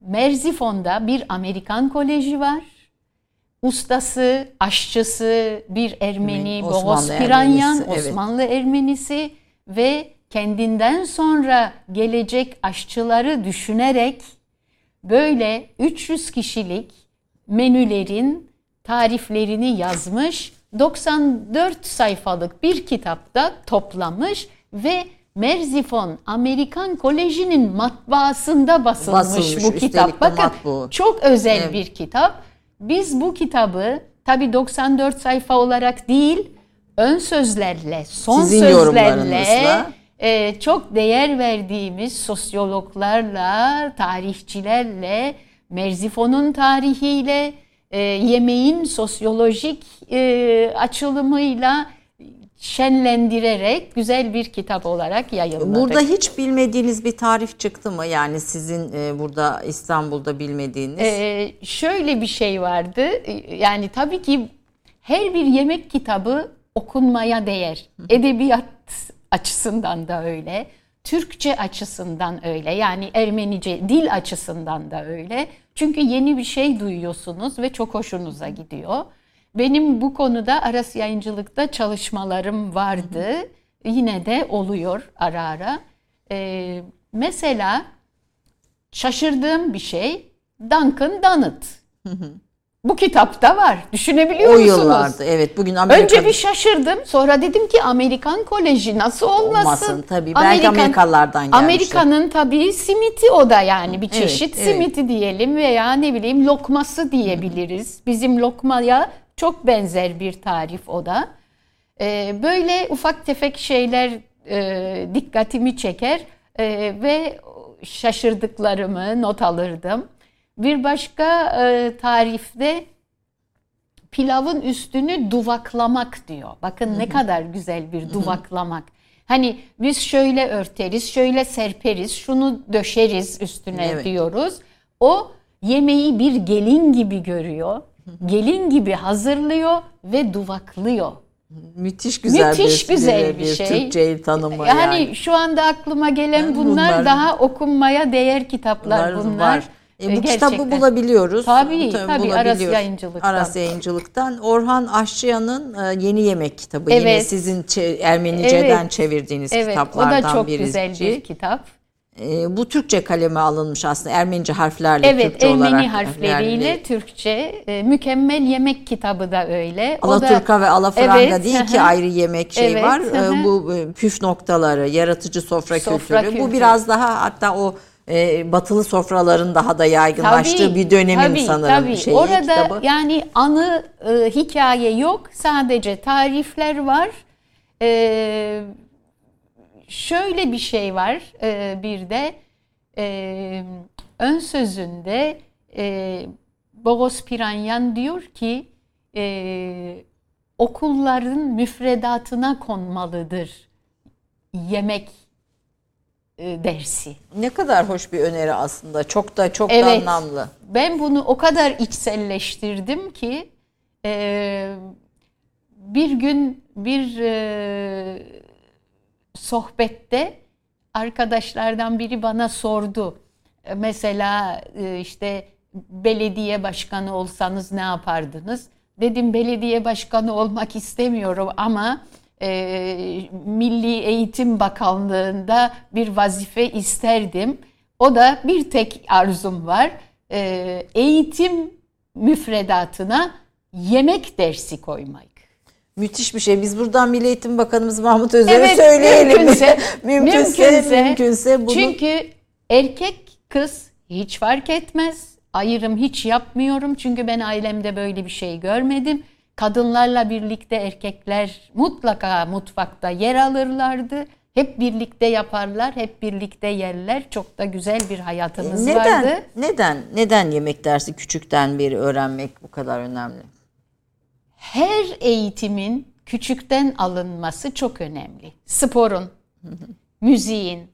Merzifon'da bir Amerikan koleji var. Ustası, aşçısı bir Ermeni, Boğaz Piranyan, Ermenisi, evet. Osmanlı Ermenisi ve kendinden sonra gelecek aşçıları düşünerek böyle 300 kişilik menülerin tariflerini yazmış 94 sayfalık bir kitapta toplamış ve Merzifon Amerikan Koleji'nin matbaasında basılmış, Basılmış, bu kitap. Bakın matbu. çok özel Evet. bir kitap. Biz bu kitabı tabi 94 sayfa olarak değil ön sözlerle, son Sizin sözlerle e, çok değer verdiğimiz sosyologlarla, tarihçilerle, Merzifon'un tarihiyle, e, yemeğin sosyolojik e, açılımıyla şenlendirerek güzel bir kitap olarak yayınladık. Burada hiç bilmediğiniz bir tarif çıktı mı? Yani sizin e, burada İstanbul'da bilmediğiniz. Ee, şöyle bir şey vardı. Ee, Yani tabii ki her bir yemek kitabı okunmaya değer. Edebiyat açısından da öyle. Türkçe açısından öyle. Yani Ermenice dil açısından da öyle. Çünkü yeni bir şey duyuyorsunuz ve çok hoşunuza gidiyor. Benim bu konuda Aras Yayıncılık'ta çalışmalarım vardı. Yine de oluyor ara ara. Ee, mesela şaşırdığım bir şey Duncan Donut. Bu kitapta var. Düşünebiliyor o musunuz? yıllarda evet bugün Amerika'da Önce bir şaşırdım. Sonra dedim ki Amerikan Koleji nasıl olmasın? Olmasın tabii. Belki Amerikalılardan gelmiştir. Amerika'nın tabii simiti o da yani bir Evet, çeşit evet. simiti diyelim veya ne bileyim lokması diyebiliriz. Bizim lokmaya çok benzer bir tarif o da. Ee, böyle ufak tefek şeyler e, dikkatimi çeker e, ve şaşırdıklarımı not alırdım. Bir başka e, tarifte pilavın üstünü duvaklamak diyor. Bakın ne kadar güzel bir duvaklamak. Hani biz şöyle örteriz, şöyle serperiz, şunu döşeriz üstüne Evet. diyoruz. O yemeği bir gelin gibi görüyor. Gelin gibi hazırlıyor ve duvaklıyor. müthiş güzel Müthiş bir, güzel bir şey. Türkçe tanımı Yani, yani. şu anda aklıma gelen bunlar, Bunlar- daha okunmaya değer kitaplar Bunlar bunlar. var. E, bu Gerçekten. kitabı bulabiliyoruz. Tabii, tabii, Aras bulabiliyoruz. Yayıncılık'tan. Aras Yayıncılık'tan. Orhan Aşçıyan'ın e, Yeni Yemek kitabı. Yine Evet. sizin çe- Ermenice'den Evet. çevirdiğiniz Evet, o kitaplardan da çok birisi. güzel bir kitap. E, bu Türkçe kaleme alınmış aslında. Ermenice harflerle Evet, Türkçe Ermeni olarak. harfleriyle yani Türkçe. e, mükemmel yemek kitabı da öyle. Da- Alaturka ve alafranga Evet, değil hı ki hı. ayrı yemek şey Evet, var. hı E, bu püf noktaları, yaratıcı sofra, Sofra kültürü. Bu kültürü. biraz daha hatta o e, batılı sofraların daha da yaygınlaştığı bir dönemin tabii, sanırım tabii. şeyi Orada kitabı. yani anı e, hikaye yok. Sadece tarifler var. E, şöyle bir şey var e, bir de e, ön sözünde e, Bogos Piranyan diyor ki e, okulların müfredatına konmalıdır yemek e, dersi. Ne kadar hoş bir öneri aslında. Çok da çok da Evet. anlamlı. Ben bunu o kadar içselleştirdim ki e, bir gün bir e, sohbette arkadaşlardan biri bana sordu. E, Mesela e, işte belediye başkanı olsanız ne yapardınız? Dedim belediye başkanı olmak istemiyorum ama e, Milli Eğitim Bakanlığı'nda bir vazife isterdim. O da bir tek arzum var. E, eğitim müfredatına yemek dersi koymak. Müthiş bir şey. Biz buradan Milli Eğitim Bakanımız Mahmut Özer'e Evet, söyleyelim. mümkünse, *laughs* mümkünse, mümkünse. mümkünse bunu Çünkü erkek kız hiç fark etmez. Ayrım hiç yapmıyorum çünkü ben ailemde böyle bir şey görmedim. Kadınlarla birlikte erkekler mutlaka mutfakta yer alırlardı. Hep birlikte yaparlar, hep birlikte yerler. Çok da güzel bir hayatımız neden vardı. neden neden yemek dersi küçükten beri öğrenmek bu kadar önemli? Her eğitimin küçükten alınması çok önemli. Sporun, *laughs* müziğin,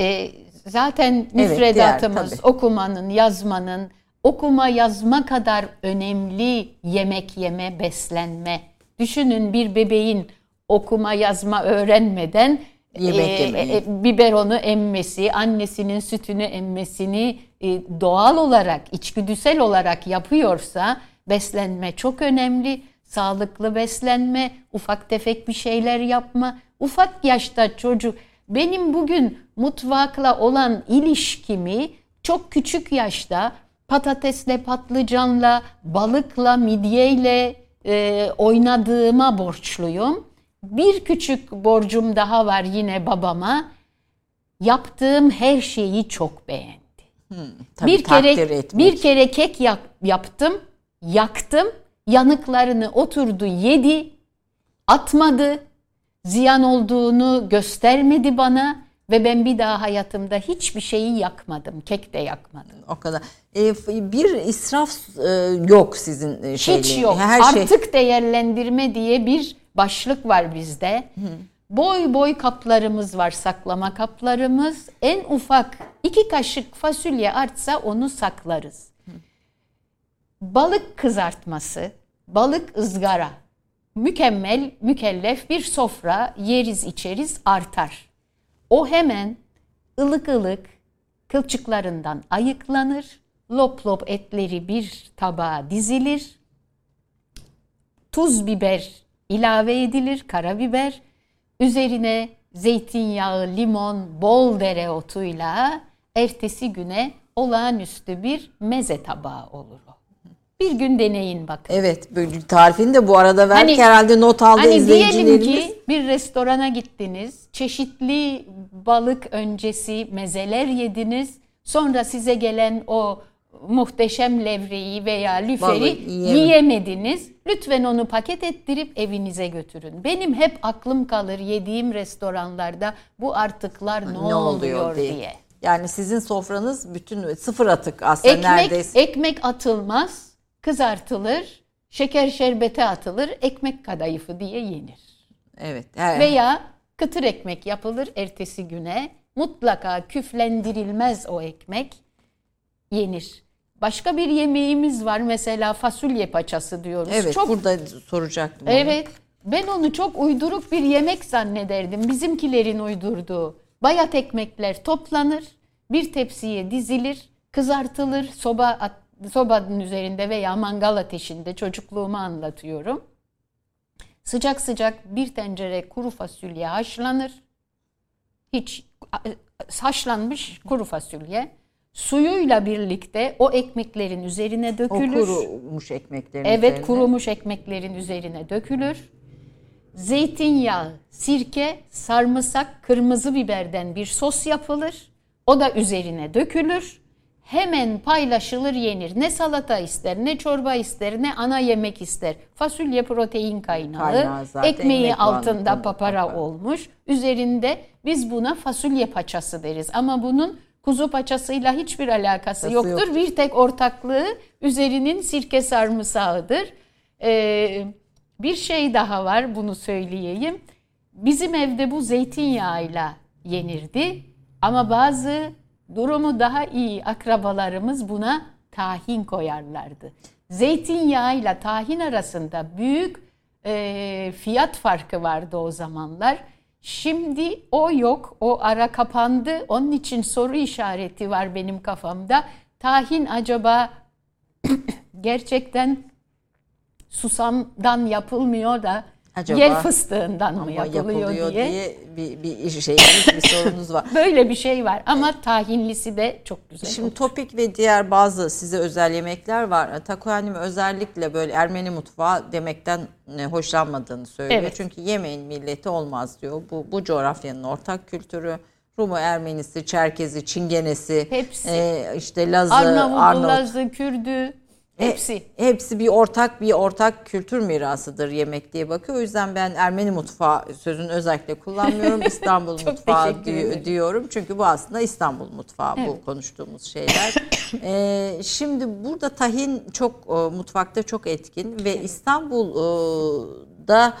e, zaten diğer, müfredatımız tabii. okumanın, yazmanın, okuma yazma kadar önemli yemek yeme, beslenme. Düşünün bir bebeğin okuma yazma öğrenmeden Yemek yemeyi. e, biberonu emmesi, annesinin sütünü emmesini e, doğal olarak, içgüdüsel olarak yapıyorsa beslenme çok önemli. Sağlıklı beslenme, ufak tefek bir şeyler yapma. Ufak yaşta çocuk benim bugün mutfakla olan ilişkimi çok küçük yaşta patatesle, patlıcanla, balıkla, midyeyle, e, oynadığıma borçluyum. Bir küçük borcum daha var yine babama. Yaptığım her şeyi çok beğendi. Tabii bir kere etmek. bir kere kek yak- yaptım, yaktım. Yanıklarını oturdu, yedi, atmadı. Ziyan olduğunu göstermedi bana ve ben bir daha hayatımda hiçbir şeyi yakmadım. Kek de yakmadım. O kadar. E, f- bir israf e, yok sizin e, şeyle. Hiç yok. Her şey Artık değerlendirme diye bir başlık var bizde. Boy boy kaplarımız var, saklama kaplarımız. En ufak iki kaşık fasulye artsa onu saklarız. Balık kızartması, balık ızgara, mükemmel, mükellef bir sofra yeriz içeriz artar. O hemen ılık ılık kılçıklarından ayıklanır, lop lop etleri bir tabağa dizilir, tuz biber ilave edilir, karabiber. Üzerine zeytinyağı, limon, bol dereotuyla ertesi güne olağanüstü bir meze tabağı olur. Bir gün deneyin bakın. Evet, böyle tarifini de bu arada verdik Hani- herhalde not aldı Hani diyelim izleyicilerimiz. ki bir restorana gittiniz, çeşitli balık öncesi mezeler yediniz. Sonra size gelen o muhteşem levreyi veya lüferi yiyemediniz. Lütfen onu paket ettirip evinize götürün. Benim hep aklım kalır yediğim restoranlarda bu artıklar ne, oluyor diye. Yani sizin sofranız bütün sıfır atık aslında Ekmek, neredeyse. ekmek atılmaz, kızartılır, şeker şerbete atılır, ekmek kadayıfı diye yenir. evet. Her, Veya kıtır ekmek yapılır ertesi güne. Mutlaka küflendirilmez o ekmek. Yenir. Başka bir yemeğimiz var mesela fasulye paçası diyoruz. evet, çok burada soracaktım. onu. Evet. Ben onu çok uyduruk bir yemek zannederdim. Bizimkilerin uydurduğu. Bayat ekmekler toplanır, bir tepsiye dizilir, kızartılır, soba at- sobanın üzerinde veya mangal ateşinde çocukluğumu anlatıyorum. Sıcak sıcak bir tencere kuru fasulye haşlanır. Hiç haşlanmış kuru fasulye suyuyla birlikte o ekmeklerin üzerine O dökülür. kurumuş ekmeklerin Evet üzerine. kurumuş ekmeklerin üzerine dökülür. Zeytinyağı, sirke, sarımsak, kırmızı biberden bir sos yapılır. O da üzerine dökülür. Hemen paylaşılır yenir. Ne salata ister, ne çorba ister, ne ana yemek ister. Fasulye protein kaynağı. Kaynağı zaten, ekmeği ekmek altında bağlı, papara papara. olmuş. Üzerinde biz buna fasulye paçası deriz. Ama bunun kuzu paçasıyla hiçbir alakası Alakası yoktur. yoktur. Bir tek ortaklığı üzerinin sirke sarımsağıdır. Ee, bir şey daha var bunu söyleyeyim. Bizim evde bu zeytinyağıyla yenirdi. Ama bazı durumu daha iyi akrabalarımız buna tahin koyarlardı. Zeytinyağıyla tahin arasında büyük e, fiyat farkı vardı o zamanlar. Şimdi o yok, o ara kapandı. Onun için soru işareti var benim kafamda. Tahin acaba *coughs* gerçekten susamdan yapılmıyor da Acaba yer fıstığından mı yapılıyor, yapılıyor diye. diye, bir, bir şeyiniz, bir sorunuz var. *laughs* Böyle bir şey var ama tahinlisi de çok güzel. Şimdi olur. topik ve diğer bazı size özel yemekler var. Taco annem özellikle böyle Ermeni mutfağı demekten e, hoşlanmadığını söylüyor. Evet. Çünkü yemeğin milleti olmaz diyor. Bu, bu coğrafyanın ortak kültürü. Rumu, Ermenisi, Çerkezi, Çingenesi, Hepsi. e, işte Lazı, Arnavutlu, Arnavut. Lazı, Kürdü hepsi. E, hepsi bir ortak bir ortak kültür mirasıdır yemek diye bakıyor. O yüzden ben Ermeni mutfağı sözünü özellikle kullanmıyorum. *laughs* İstanbul mutfağı di- diyorum. Çünkü bu aslında İstanbul mutfağı bu konuştuğumuz şeyler. *laughs* E, şimdi burada tahin çok e, mutfakta çok etkin ve İstanbul'da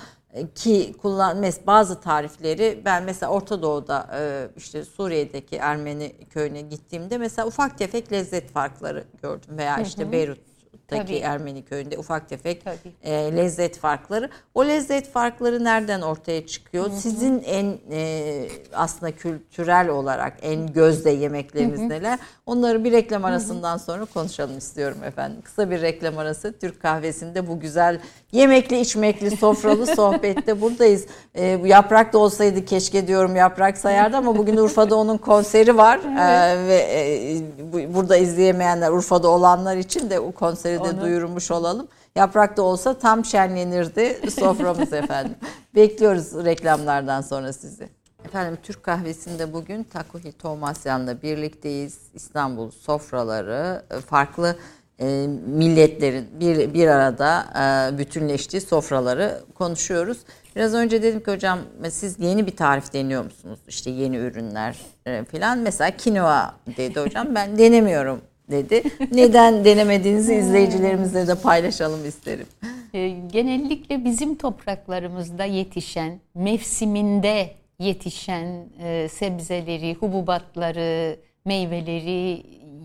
ki kullan bazı tarifleri ben mesela Orta Doğu'da e, işte Suriye'deki Ermeni köyüne gittiğimde mesela ufak tefek lezzet farkları gördüm veya işte Beyrut'taki Tabii. Ermeni köyünde ufak tefek Tabii. e, lezzet farkları. O lezzet farkları nereden ortaya çıkıyor? Sizin en e, aslında kültürel olarak en gözde yemekleriniz neler? Onları bir reklam arasından sonra konuşalım istiyorum efendim. Kısa bir reklam arası Türk kahvesinde bu güzel yemekli içmekli sofralı *laughs* sohbette buradayız. E, bu yaprak da olsaydı keşke diyorum yaprak sayardı ama bugün Urfa'da onun konseri var. E, ve e, bu- burada izleyemeyenler Urfa'da olanlar için de o konseri de Onu- duyurmuş olalım. Yaprak da olsa tam şenlenirdi soframız *laughs* efendim. Bekliyoruz reklamlardan sonra sizi. Efendim Türk kahvesinde bugün Takuhi Tomasyan'la birlikteyiz. İstanbul sofraları e, farklı e, milletlerin bir, bir arada e, bütünleştiği sofraları konuşuyoruz. Biraz önce dedim ki hocam siz yeni bir tarif deniyor musunuz? İşte yeni ürünler e, falan. Mesela kinoa dedi hocam ben denemiyorum dedi. Neden denemediğinizi *laughs* izleyicilerimizle de paylaşalım isterim. E, genellikle bizim topraklarımızda yetişen, mevsiminde yetişen e, sebzeleri, hububatları, meyveleri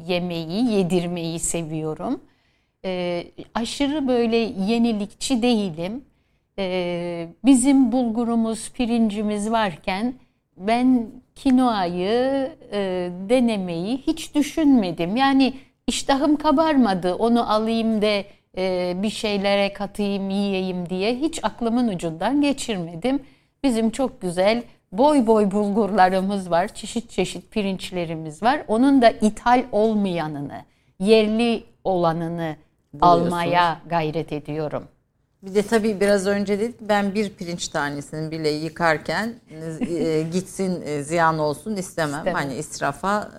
yemeyi, yedirmeyi seviyorum. E, aşırı böyle yenilikçi değilim. E, bizim bulgurumuz, pirincimiz varken ben kinoayı e, denemeyi hiç düşünmedim. Yani iştahım kabarmadı. Onu alayım da e, bir şeylere katayım, yiyeyim diye hiç aklımın ucundan geçirmedim. Bizim çok güzel boy boy bulgurlarımız var, çeşit çeşit pirinçlerimiz var. Onun da ithal olmayanını, yerli olanını almaya gayret ediyorum. Bir de tabii biraz önce dedik ben bir pirinç tanesini bile yıkarken e, gitsin e, ziyan olsun istemem. İstemem. Hani israfa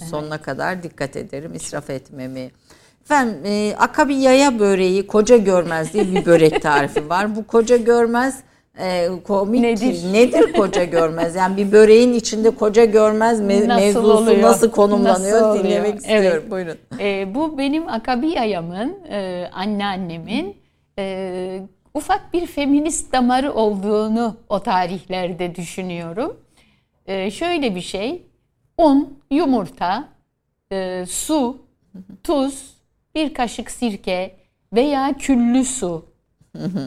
e, sonuna kadar dikkat ederim. israf etmemi. Efendim e, akabi yaya böreği koca görmez diye bir börek tarifi var. Bu koca görmez e, komik Nedir? nedir koca görmez? Yani bir böreğin içinde koca görmez me- Nasıl mevzusu oluyor? nasıl konumlanıyor Nasıl oluyor? dinlemek Evet. istiyorum. Buyurun. E, bu benim akabi yayamın, e, anneannemin e, ufak bir feminist damarı olduğunu o tarihlerde düşünüyorum. E, şöyle bir şey, un, yumurta, e, su, tuz, bir kaşık sirke veya küllü su,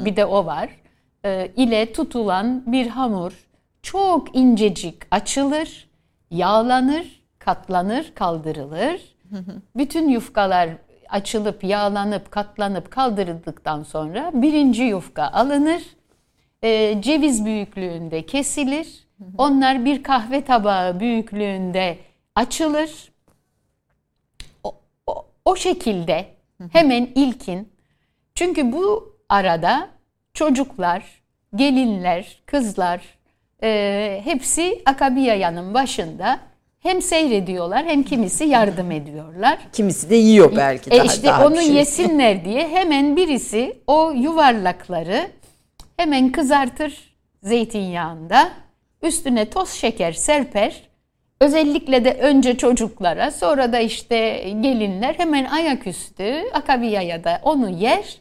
bir de o var, e, ile tutulan bir hamur çok incecik açılır, yağlanır, katlanır, kaldırılır. Bütün yufkalar açılıp, yağlanıp, katlanıp, kaldırıldıktan sonra birinci yufka alınır. e, ceviz büyüklüğünde kesilir. Onlar bir kahve tabağı büyüklüğünde açılır. O, o, o şekilde hemen ilkin. Çünkü bu arada çocuklar, gelinler, kızlar e, hepsi Akabiyayanın başında hem seyrediyorlar hem kimisi yardım ediyorlar. Kimisi de yiyor belki E daha, işte daha onu şey. yesinler *laughs* diye hemen birisi o yuvarlakları hemen kızartır zeytinyağında. Üstüne toz şeker serper. Özellikle de önce çocuklara sonra da işte gelinler hemen ayaküstü akabiyaya da onu yer.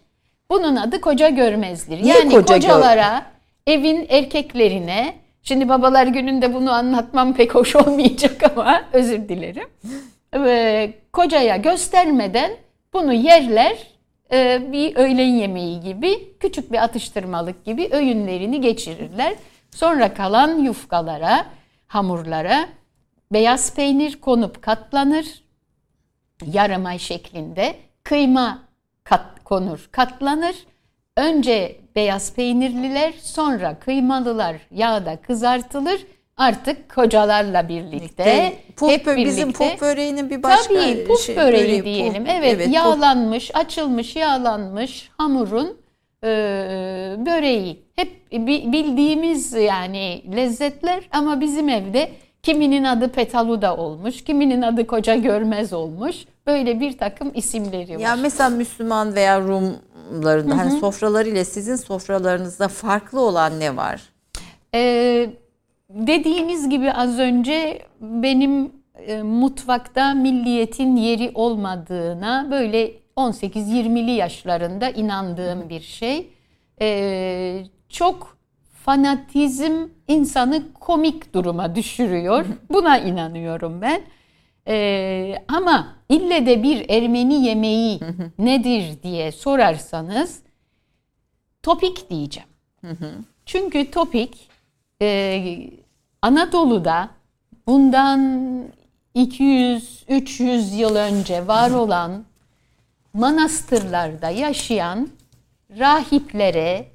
Bunun adı koca görmezdir. Niye yani koca gör- kocalara, evin erkeklerine, şimdi babalar gününde bunu anlatmam pek hoş olmayacak ama özür dilerim. Ee, kocaya göstermeden bunu yerler e, bir öğlen yemeği gibi küçük bir atıştırmalık gibi öğünlerini geçirirler. Sonra kalan yufkalara, hamurlara beyaz peynir konup katlanır. Yarım ay şeklinde kıyma kat, konur, katlanır. Önce beyaz peynirliler, sonra kıymalılar yağda kızartılır. Artık kocalarla birlikte, De, puf hep birlikte. bizim puf böreğinin bir başka Tabii puf şey- böreği puf- diyelim. Evet, puf. yağlanmış, açılmış, yağlanmış hamurun e, böreği. Hep bi- bildiğimiz yani lezzetler ama bizim evde kiminin adı petalu da olmuş, kiminin adı koca görmez olmuş. Böyle bir takım isimleri var. Ya mesela Müslüman veya Rumların hani sofralarıyla sizin sofralarınızda farklı olan ne var? Ee, dediğiniz gibi az önce benim e, mutfakta milliyetin yeri olmadığına böyle 18-20'li yaşlarında inandığım bir şey. Ee, çok fanatizm insanı komik duruma düşürüyor. Buna inanıyorum ben. Ee, ama ille de bir Ermeni yemeği nedir diye sorarsanız topik diyeceğim. Çünkü topik e, Anadolu'da bundan 200-300 yıl önce var olan manastırlarda yaşayan rahiplere,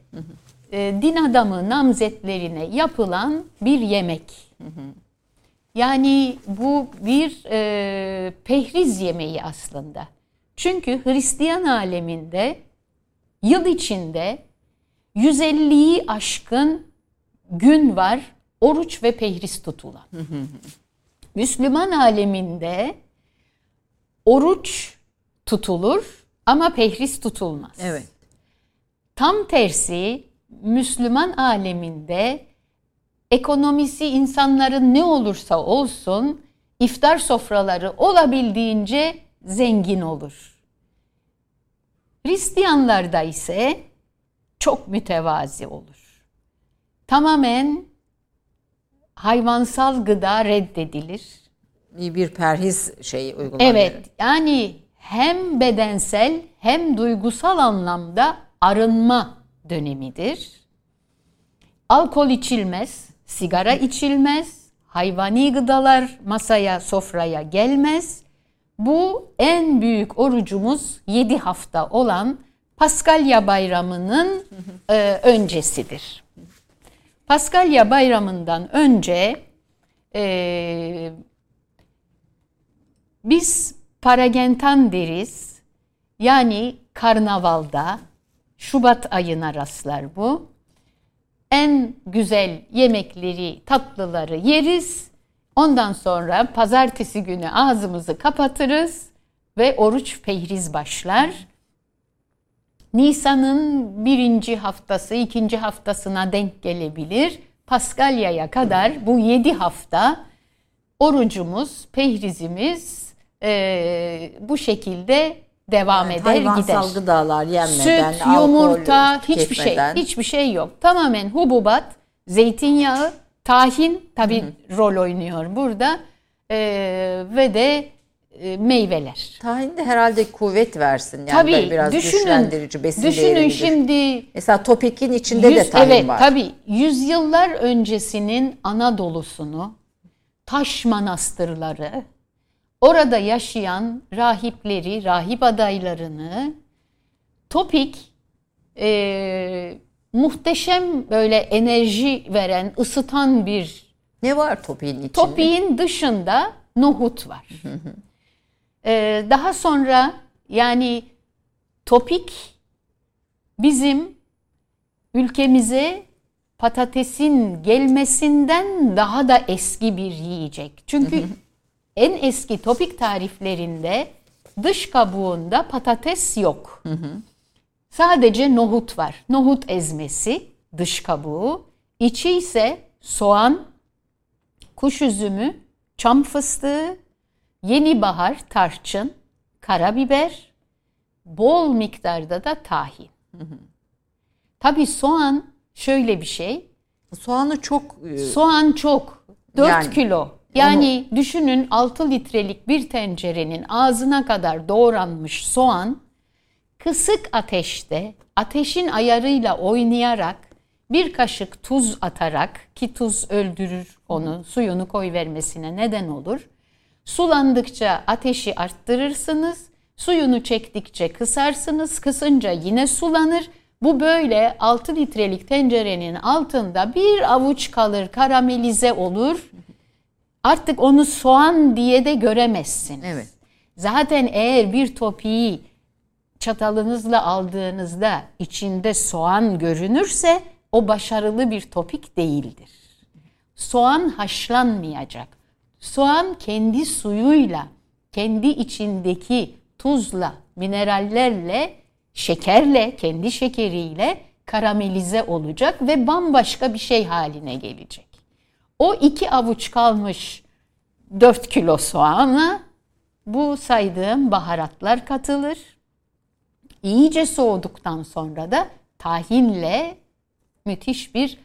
e, din adamı namzetlerine yapılan bir yemek. Yani bu bir e, pehriz yemeği aslında. Çünkü Hristiyan aleminde yıl içinde 150'yi aşkın gün var oruç ve pehriz tutulan. Müslüman aleminde oruç tutulur ama pehriz tutulmaz. Evet. Tam tersi Müslüman aleminde ekonomisi insanların ne olursa olsun iftar sofraları olabildiğince zengin olur. Hristiyanlarda ise çok mütevazi olur. Tamamen hayvansal gıda reddedilir. İyi bir perhiz şeyi uygulanıyor. Evet, yani hem bedensel hem duygusal anlamda arınma dönemidir. Alkol içilmez, sigara içilmez, hayvani gıdalar masaya, sofraya gelmez. Bu en büyük orucumuz 7 hafta olan Paskalya Bayramı'nın e, öncesidir. Paskalya Bayramı'ndan önce e, biz paragentan deriz. Yani karnavalda Şubat ayına rastlar bu. En güzel yemekleri, tatlıları yeriz. Ondan sonra pazartesi günü ağzımızı kapatırız ve oruç pehriz başlar. Nisan'ın birinci haftası, ikinci haftasına denk gelebilir. Paskalya'ya kadar bu yedi hafta orucumuz, pehrizimiz e, bu şekilde devam Yani eder hayvansal gider. gıdalar yenmeden, Süt, yumurta, hiçbir şey, hiçbir şey yok. Tamamen hububat, zeytinyağı, tahin tabii rol oynuyor burada e, ve de e, meyveler. Tahin de herhalde kuvvet versin. Yani tabii biraz düşünün, güçlendirici, düşünün şimdi Mesela topikin içinde de Yüz- tahin evet, var. tabii. Yüzyıllar öncesinin Anadolu'sunu, taş manastırları, orada yaşayan rahipleri, rahip adaylarını topik e, muhteşem böyle enerji veren, ısıtan bir Ne var topiğin içinde? Topiğin dışında nohut var. Ee, daha sonra yani topik bizim ülkemize patatesin gelmesinden daha da eski bir yiyecek. Çünkü en eski topik tariflerinde dış kabuğunda patates yok. Sadece nohut var. Nohut ezmesi dış kabuğu. İçi ise soğan, kuş üzümü, çam fıstığı, yeni bahar, tarçın, karabiber, bol miktarda da tahin. Tabii soğan şöyle bir şey. Soğanı çok e, Soğan çok. 4 Yani kilo. Yani düşünün 6 litrelik bir tencerenin ağzına kadar doğranmış soğan kısık ateşte ateşin ayarıyla oynayarak bir kaşık tuz atarak ki tuz öldürür onu suyunu koy vermesine neden olur. Sulandıkça ateşi arttırırsınız. Suyunu çektikçe kısarsınız. Kısınca yine sulanır. Bu böyle 6 litrelik tencerenin altında bir avuç kalır, karamelize olur. Artık onu soğan diye de göremezsiniz. Evet. Zaten eğer bir topiği çatalınızla aldığınızda içinde soğan görünürse o başarılı bir topik değildir. Soğan haşlanmayacak. Soğan kendi suyuyla, kendi içindeki tuzla, minerallerle, şekerle, kendi şekeriyle karamelize olacak ve bambaşka bir şey haline gelecek. O iki avuç kalmış 4 kilo soğana bu saydığım baharatlar katılır. İyice soğuduktan sonra da tahinle müthiş bir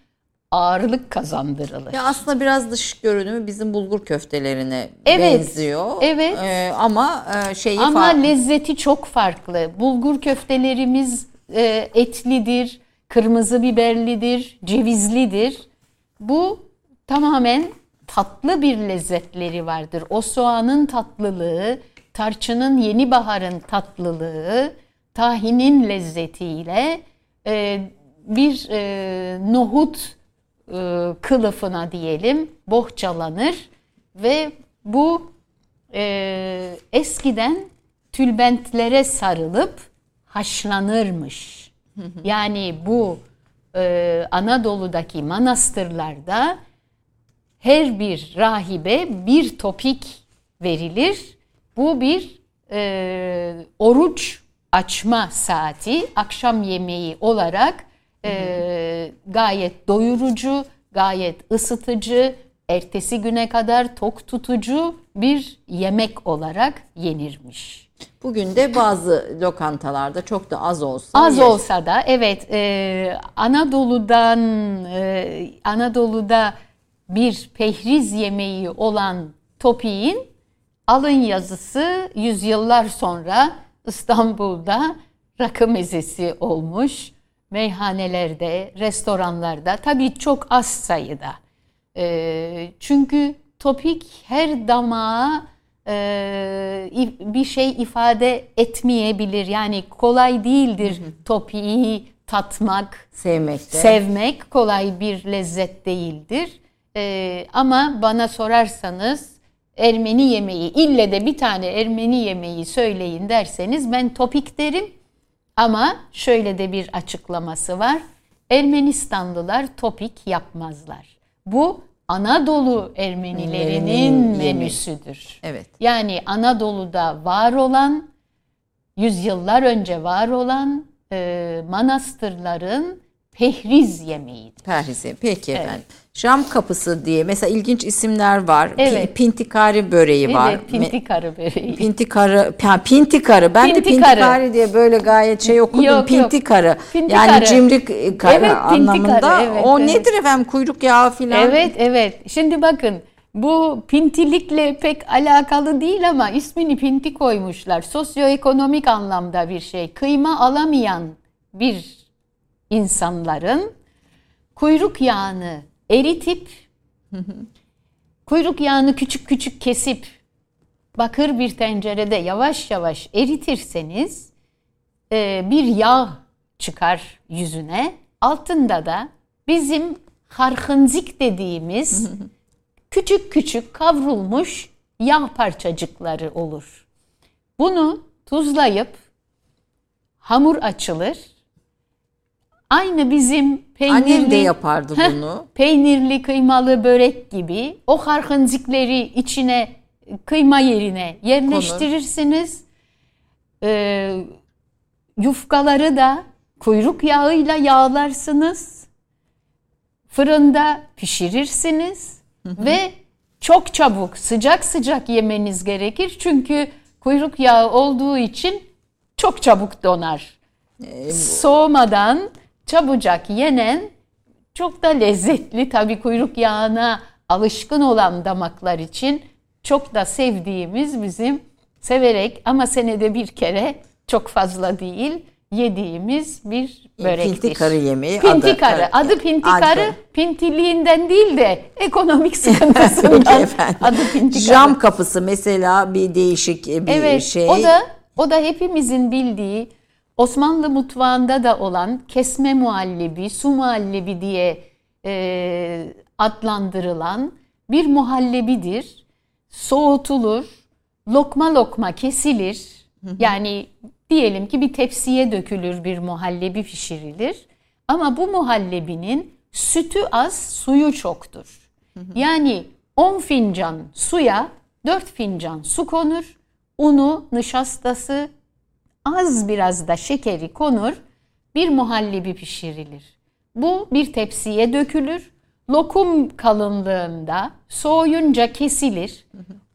ağırlık kazandırılır. Ya aslında biraz dış görünümü bizim bulgur köftelerine Evet, benziyor. evet. Ee, ama e, şeyi Ama fa- lezzeti çok farklı. Bulgur köftelerimiz e, etlidir, kırmızı biberlidir, cevizlidir. Bu tamamen tatlı bir lezzetleri vardır. O soğanın tatlılığı, tarçının yeni baharın tatlılığı, tahinin lezzetiyle e, bir e, nohut e, kılıfına diyelim bohçalanır ve bu e, eskiden tülbentlere sarılıp haşlanırmış. Yani bu e, Anadolu'daki manastırlarda her bir rahibe bir topik verilir. Bu bir e, oruç açma saati, akşam yemeği olarak e, gayet doyurucu, gayet ısıtıcı, ertesi güne kadar tok tutucu bir yemek olarak yenirmiş. Bugün de bazı lokantalarda çok da az olsa Az yer. olsa da evet e, Anadolu'dan e, Anadolu'da bir pehriz yemeği olan topiğin alın yazısı yüzyıllar sonra İstanbul'da rakı mezesi olmuş. Meyhanelerde, restoranlarda tabii çok az sayıda. E, çünkü topik her damağa e, bir şey ifade etmeyebilir. Yani kolay değildir topiği tatmak, sevmekte. sevmek kolay bir lezzet değildir. E, ama bana sorarsanız Ermeni yemeği ille de bir tane Ermeni yemeği söyleyin derseniz ben topik derim. Ama şöyle de bir açıklaması var. Ermenistanlılar topik yapmazlar. Bu Anadolu Ermenilerinin menüsüdür. Evet. Yani Anadolu'da var olan, yüzyıllar önce var olan e, manastırların pehriz yemeğidir. Perhizi. Peki efendim. Şam kapısı diye mesela ilginç isimler var. Evet. Pintikari böreği var. Evet, pinti karı böreği. Pintikarı, ha, pintikarı. Ben de Pintikarı. pintikari diye böyle gayet şey okudum. Yok, yok. pintikarı. Pintikarı. Yani cimrik e, karı Evet, pintikarı, anlamında. evet, o evet. nedir efendim? Kuyruk yağı filan. Evet evet. Şimdi bakın bu pintilikle pek alakalı değil ama ismini pinti koymuşlar. Sosyoekonomik anlamda bir şey. Kıyma alamayan bir insanların kuyruk yağını eritip kuyruk yağını küçük küçük kesip bakır bir tencerede yavaş yavaş eritirseniz e, bir yağ çıkar yüzüne. Altında da bizim harhınzik dediğimiz küçük küçük kavrulmuş yağ parçacıkları olur. Bunu tuzlayıp hamur açılır. Aynı bizim peynirli Annem de yapardı bunu. peynirli kıymalı börek gibi o harhınzikleri içine kıyma yerine yerleştirirsiniz. Ee, yufkaları da kuyruk yağıyla yağlarsınız. Fırında pişirirsiniz ve çok çabuk sıcak sıcak yemeniz gerekir. Çünkü kuyruk yağı olduğu için çok çabuk donar. Soğumadan çabucak yenen çok da lezzetli tabii kuyruk yağına alışkın olan damaklar için çok da sevdiğimiz bizim severek ama senede bir kere çok fazla değil yediğimiz bir börektir. Pintikarı yemeği. Pintikarı. adı. Adı pintikarı. Adı. Pintiliğinden değil de ekonomik *laughs* sıkıntısından. Adı pintikarı. Cam kapısı mesela bir değişik bir Evet, şey. o da o da hepimizin bildiği Osmanlı mutfağında da olan kesme muhallebi, su muhallebi diye e, adlandırılan bir muhallebidir. Soğutulur, lokma lokma kesilir. Yani diyelim ki bir tepsiye dökülür bir muhallebi pişirilir. Ama bu muhallebinin sütü az, suyu çoktur. Yani 10 fincan suya 4 fincan su konur. Unu, nişastası, az biraz da şekeri konur. Bir muhallebi pişirilir. Bu bir tepsiye dökülür. Lokum kalınlığında soğuyunca kesilir.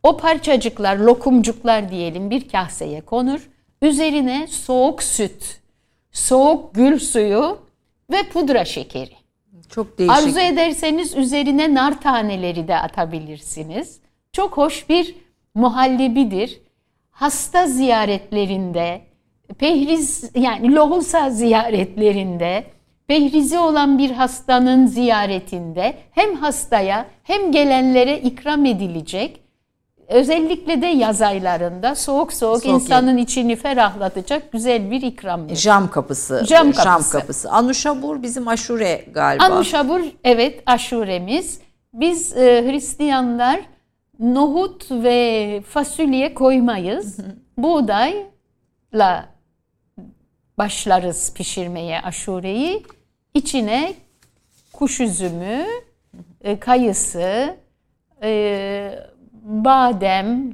O parçacıklar, lokumcuklar diyelim bir kaseye konur. Üzerine soğuk süt, soğuk gül suyu ve pudra şekeri. Çok değişik. Arzu ederseniz üzerine nar taneleri de atabilirsiniz. Çok hoş bir muhallebidir. Hasta ziyaretlerinde, pehriz yani lohusa ziyaretlerinde, pehrizi olan bir hastanın ziyaretinde hem hastaya hem gelenlere ikram edilecek. Özellikle de yaz aylarında soğuk soğuk, Soğuk insanın içini ferahlatacak güzel bir ikramdır. Cam kapısı. Cam kapısı. kapısı. Anuşabur bizim aşure galiba. Anuşabur evet aşuremiz. Biz e, Hristiyanlar nohut ve fasulye koymayız. Buğdayla başlarız pişirmeye aşureyi. İçine kuş üzümü, e, kayısı, e, badem,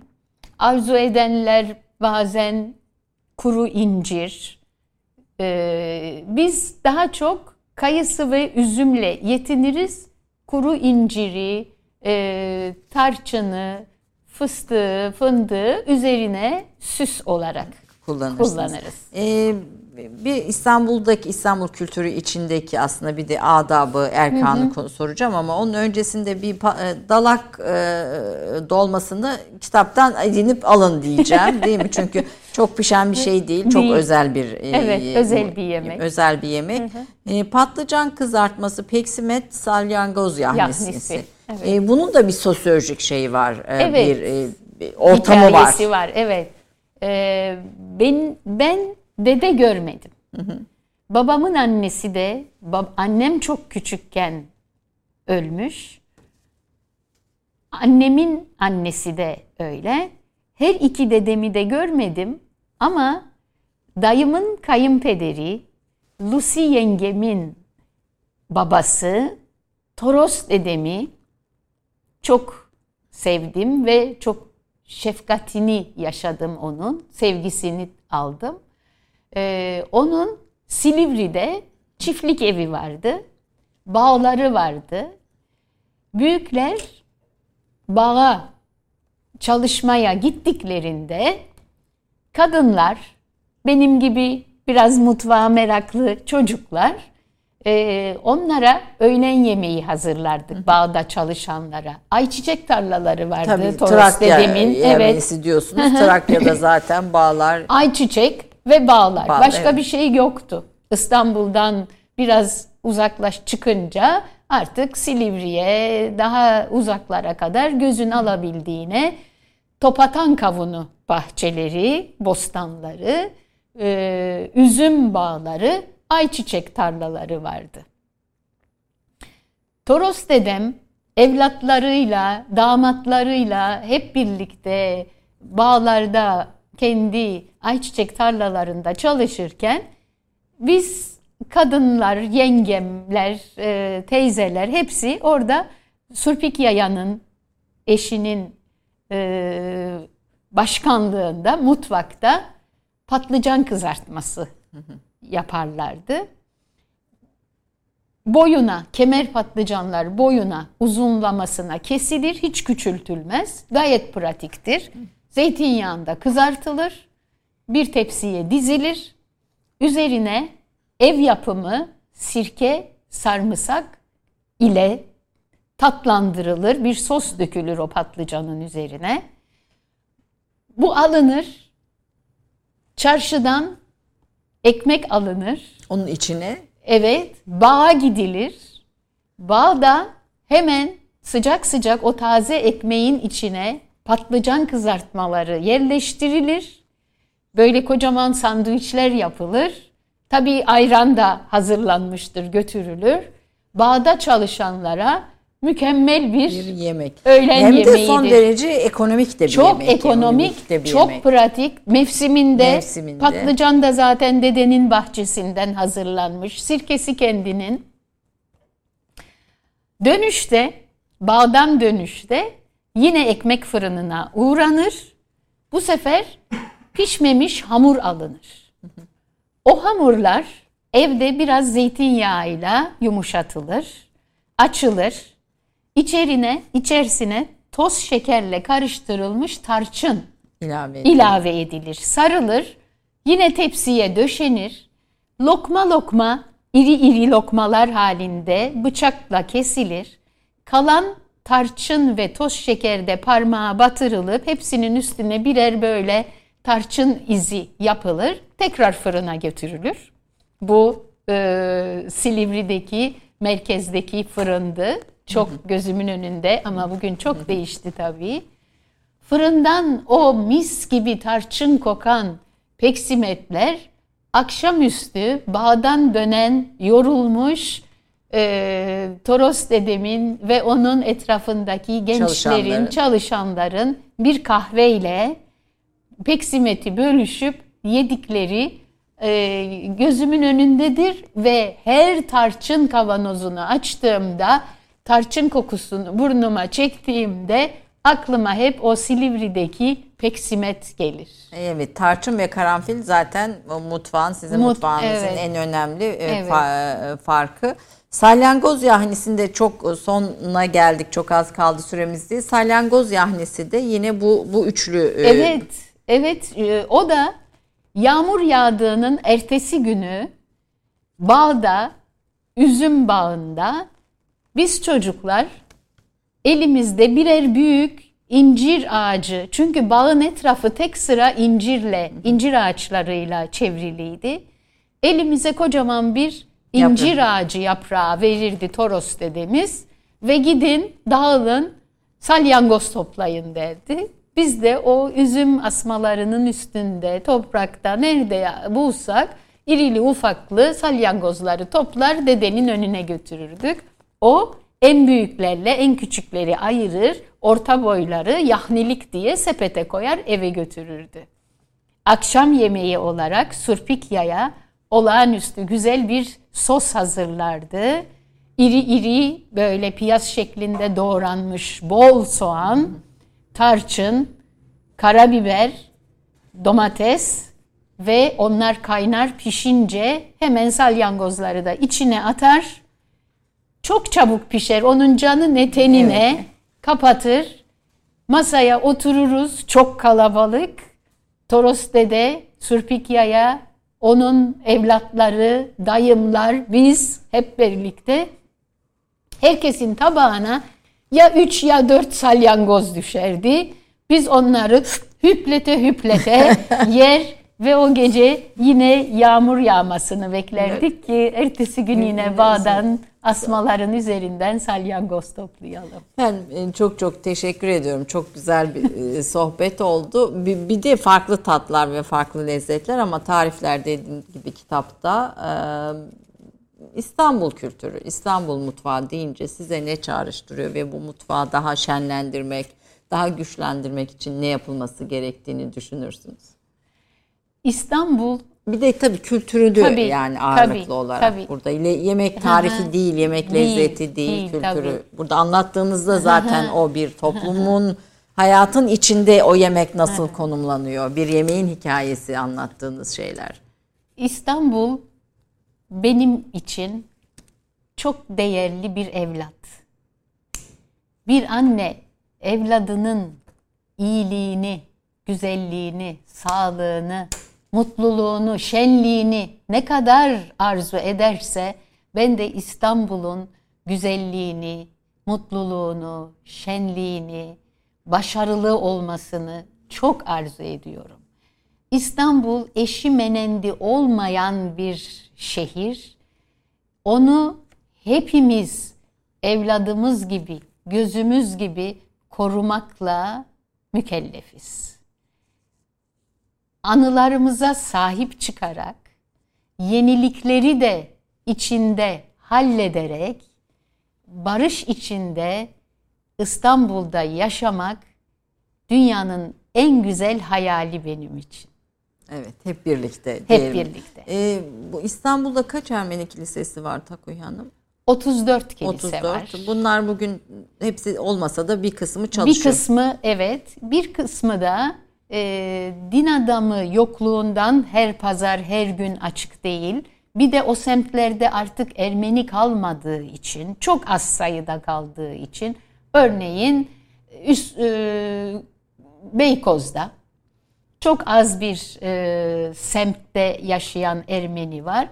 arzu edenler bazen kuru incir. E, biz daha çok kayısı ve üzümle yetiniriz. Kuru inciri, tarçını, fıstığı, fındığı üzerine süs olarak kullanırız. Ee, bir İstanbul'daki İstanbul kültürü içindeki aslında bir de adabı, erkanı hı hı. soracağım ama onun öncesinde bir e, dalak e, dolmasını kitaptan edinip alın diyeceğim değil mi? Çünkü çok pişen bir şey değil, çok değil. özel bir e, Evet, özel bir yemek. Özel bir yemek. Hı hı. E, patlıcan kızartması, peksimet, salyangoz yahnisi. Evet. E, bunun da bir sosyolojik şeyi var. E, evet. Bir, e, bir ortamı Hikayesi var. var. Evet. E, ben ben dede görmedim. Hı hı. Babamın annesi de, bab, annem çok küçükken ölmüş. Annemin annesi de öyle. Her iki dedemi de görmedim ama dayımın kayınpederi, Lucy yengemin babası, Toros dedemi çok sevdim ve çok şefkatini yaşadım onun, sevgisini aldım. Ee, onun Silivri'de çiftlik evi vardı, bağları vardı. Büyükler bağa çalışmaya gittiklerinde kadınlar benim gibi biraz mutfağa meraklı çocuklar e, onlara öğlen yemeği hazırlardık bağda çalışanlara. Ayçiçek tarlaları vardı Tabii, Toros Trakya dedemin. Evet. diyorsunuz. Trakya'da *laughs* zaten bağlar. Ayçiçek ve bağlar. Bağ, Başka evet. bir şey yoktu. İstanbul'dan biraz uzaklaş çıkınca artık Silivri'ye daha uzaklara kadar gözün alabildiğine topatan kavunu bahçeleri, bostanları, e, üzüm bağları, ayçiçek tarlaları vardı. Toros dedem evlatlarıyla, damatlarıyla hep birlikte bağlarda kendi ayçiçek tarlalarında çalışırken biz kadınlar, yengemler, e, teyzeler hepsi orada Surpik Yaya'nın eşinin e, başkanlığında mutfakta patlıcan kızartması yaparlardı. Boyuna, kemer patlıcanlar boyuna, uzunlamasına kesilir, hiç küçültülmez. Gayet pratiktir. Zeytinyağında kızartılır, bir tepsiye dizilir. Üzerine ev yapımı sirke, sarımsak ile tatlandırılır. Bir sos dökülür o patlıcanın üzerine. Bu alınır. Çarşıdan ekmek alınır. Onun içine? Evet. Bağa gidilir. Bağda hemen sıcak sıcak o taze ekmeğin içine patlıcan kızartmaları yerleştirilir. Böyle kocaman sandviçler yapılır. Tabii ayran da hazırlanmıştır, götürülür. Bağda çalışanlara mükemmel bir, bir yemek. Öğlen Hem yemeğidir. Hem de son derece ekonomik de bir çok yemek. Ekonomik, de bir çok yemek. pratik. Mevsiminde, Mevsiminde patlıcan da zaten dedenin bahçesinden hazırlanmış. Sirkesi kendinin. Dönüşte, bağdan dönüşte yine ekmek fırınına uğranır. Bu sefer pişmemiş hamur alınır. O hamurlar evde biraz zeytinyağıyla yumuşatılır, açılır İçerine, içerisine toz şekerle karıştırılmış tarçın ilave edilir. ilave edilir. Sarılır, yine tepsiye döşenir. Lokma lokma, iri iri lokmalar halinde bıçakla kesilir. Kalan tarçın ve toz şekerde parmağa batırılıp hepsinin üstüne birer böyle tarçın izi yapılır. Tekrar fırına götürülür. Bu e, Silivri'deki merkezdeki fırındı. Çok gözümün önünde ama bugün çok değişti tabii. Fırından o mis gibi tarçın kokan peksimetler akşamüstü bağdan dönen yorulmuş e, Toros dedemin ve onun etrafındaki gençlerin, Çalışanların. çalışanların bir kahveyle peksimeti bölüşüp yedikleri e, gözümün önündedir ve her tarçın kavanozunu açtığımda tarçın kokusunu burnuma çektiğimde aklıma hep o Silivri'deki peksimet gelir. Evet, tarçın ve karanfil zaten mutfağın sizin Mut- mutfağınızın evet. en önemli e, Evet. fa- e, farkı. Salyangoz yahnisinde çok sonuna geldik. Çok az kaldı süremiz değil. Salyangoz yahnisi de yine bu bu üçlü e, Evet, evet. e, O da yağmur yağdığının ertesi günü bağda, üzüm bağında biz çocuklar elimizde birer büyük incir ağacı. Çünkü bağın etrafı tek sıra incirle, incir ağaçlarıyla çevriliydi. Elimize kocaman bir incir ağacı yaprağı verirdi Toros dedemiz ve gidin dağılın salyangoz toplayın derdi. Biz de o üzüm asmalarının üstünde, toprakta nerede bulsak irili ufaklı salyangozları toplar dedenin önüne götürürdük. O en büyüklerle en küçükleri ayırır, orta boyları yahnilik diye sepete koyar eve götürürdü. Akşam yemeği olarak Surpikya'ya olağanüstü güzel bir sos hazırlardı. İri iri böyle piyaz şeklinde doğranmış bol soğan, tarçın, karabiber, domates ve onlar kaynar pişince hemen salyangozları da içine atar. Çok çabuk pişer. Onun canı ne tenine kapatır. Masaya otururuz. Çok kalabalık. Toros dede, Surpikya'ya, onun evlatları, dayımlar, biz hep birlikte herkesin tabağına ya üç ya dört salyangoz düşerdi. Biz onları hüplete hüplete *laughs* yer ve o gece yine yağmur yağmasını beklerdik ki ertesi gün yine bağdan asmaların üzerinden salyangoz toplayalım. Ben e, çok çok teşekkür ediyorum. Çok güzel bir e, *laughs* sohbet oldu. Bir, bir de farklı tatlar ve farklı lezzetler ama tarifler dediğim gibi kitapta e, İstanbul kültürü, İstanbul mutfağı deyince size ne çağrıştırıyor ve bu mutfağı daha şenlendirmek, daha güçlendirmek için ne yapılması gerektiğini düşünürsünüz? İstanbul Bir de tabii kültürü de Tabii, yani ağırlıklı tabii, olarak tabii. burada. Yemek tarifi değil, yemek Değil, lezzeti değil, değil, kültürü. tabii. Burada anlattığınızda zaten o bir toplumun hayatın içinde o yemek nasıl konumlanıyor. Bir yemeğin hikayesi anlattığınız şeyler. İstanbul benim için çok değerli bir evlat. Bir anne evladının iyiliğini, güzelliğini, sağlığını, mutluluğunu, şenliğini ne kadar arzu ederse ben de İstanbul'un güzelliğini, mutluluğunu, şenliğini, başarılı olmasını çok arzu ediyorum. İstanbul eşi menendi olmayan bir şehir. Onu hepimiz evladımız gibi, gözümüz gibi korumakla mükellefiz. Anılarımıza sahip çıkarak, yenilikleri de içinde hallederek, barış içinde İstanbul'da yaşamak dünyanın en güzel hayali benim için. Evet, hep birlikte. Hep diyelim. birlikte. Ee, bu İstanbul'da kaç Ermeni kilisesi var Takoy Hanım? 34 kilise 34. var. Bunlar bugün hepsi olmasa da bir kısmı çalışıyor. Bir kısmı evet, bir kısmı da e, din adamı yokluğundan her pazar her gün açık değil. Bir de o semtlerde artık Ermeni kalmadığı için, çok az sayıda kaldığı için, örneğin üst, e, Beykoz'da çok az bir e, semtte yaşayan Ermeni var.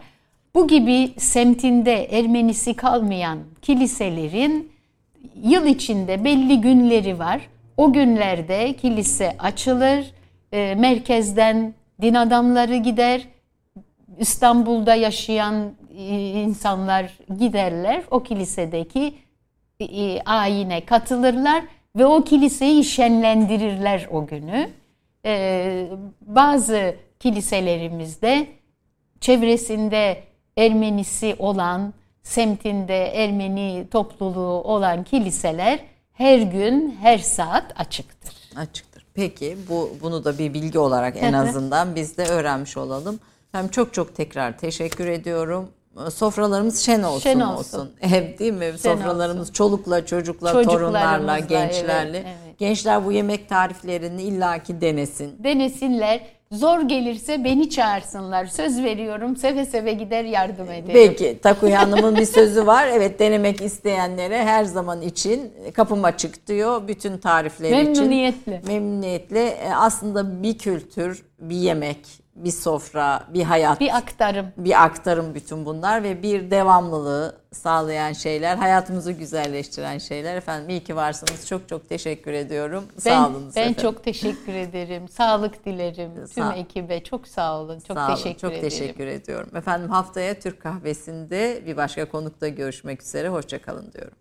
Bu gibi semtinde Ermenisi kalmayan kiliselerin yıl içinde belli günleri var. O günlerde kilise açılır, e, merkezden din adamları gider, İstanbul'da yaşayan e, insanlar giderler, o kilisedeki e, ayine katılırlar ve o kiliseyi şenlendirirler o günü. E, bazı kiliselerimizde çevresinde Ermenisi olan semtinde Ermeni topluluğu olan kiliseler her gün, her saat açıktır. Açıktır. Peki bu bunu da bir bilgi olarak en azından biz de öğrenmiş olalım. Hem çok çok tekrar teşekkür ediyorum. Sofralarımız şen olsun Şen olsun. olsun. *laughs* Değil mi? Sofralarımız çolukla, çocukla, torunlarla, evet, gençlerle. evet. Gençler bu yemek tariflerini illaki denesin. Denesinler, zor gelirse beni çağırsınlar. Söz veriyorum, seve seve gider yardım ederim. Peki Takuya Hanım'ın bir sözü var. Evet denemek isteyenlere her zaman için kapım açık diyor. Bütün tarifler için. Memnuniyetle. Memnuniyetle. E, Aslında bir kültür, bir yemek, bir sofra, bir hayat. Bir aktarım. bir aktarım bütün bunlar ve bir devamlılığı sağlayan şeyler, hayatımızı güzelleştiren şeyler. Efendim iyi ki varsınız. Çok çok teşekkür ediyorum. Ben, sağ olun. ben efendim. çok teşekkür ederim. Sağlık dilerim tüm Sağ- ekibe. Çok sağ olun. Çok Sağ olun, teşekkür çok ederim. teşekkür ediyorum. Efendim haftaya Türk kahvesinde bir başka konukta görüşmek üzere. Hoşçakalın diyorum.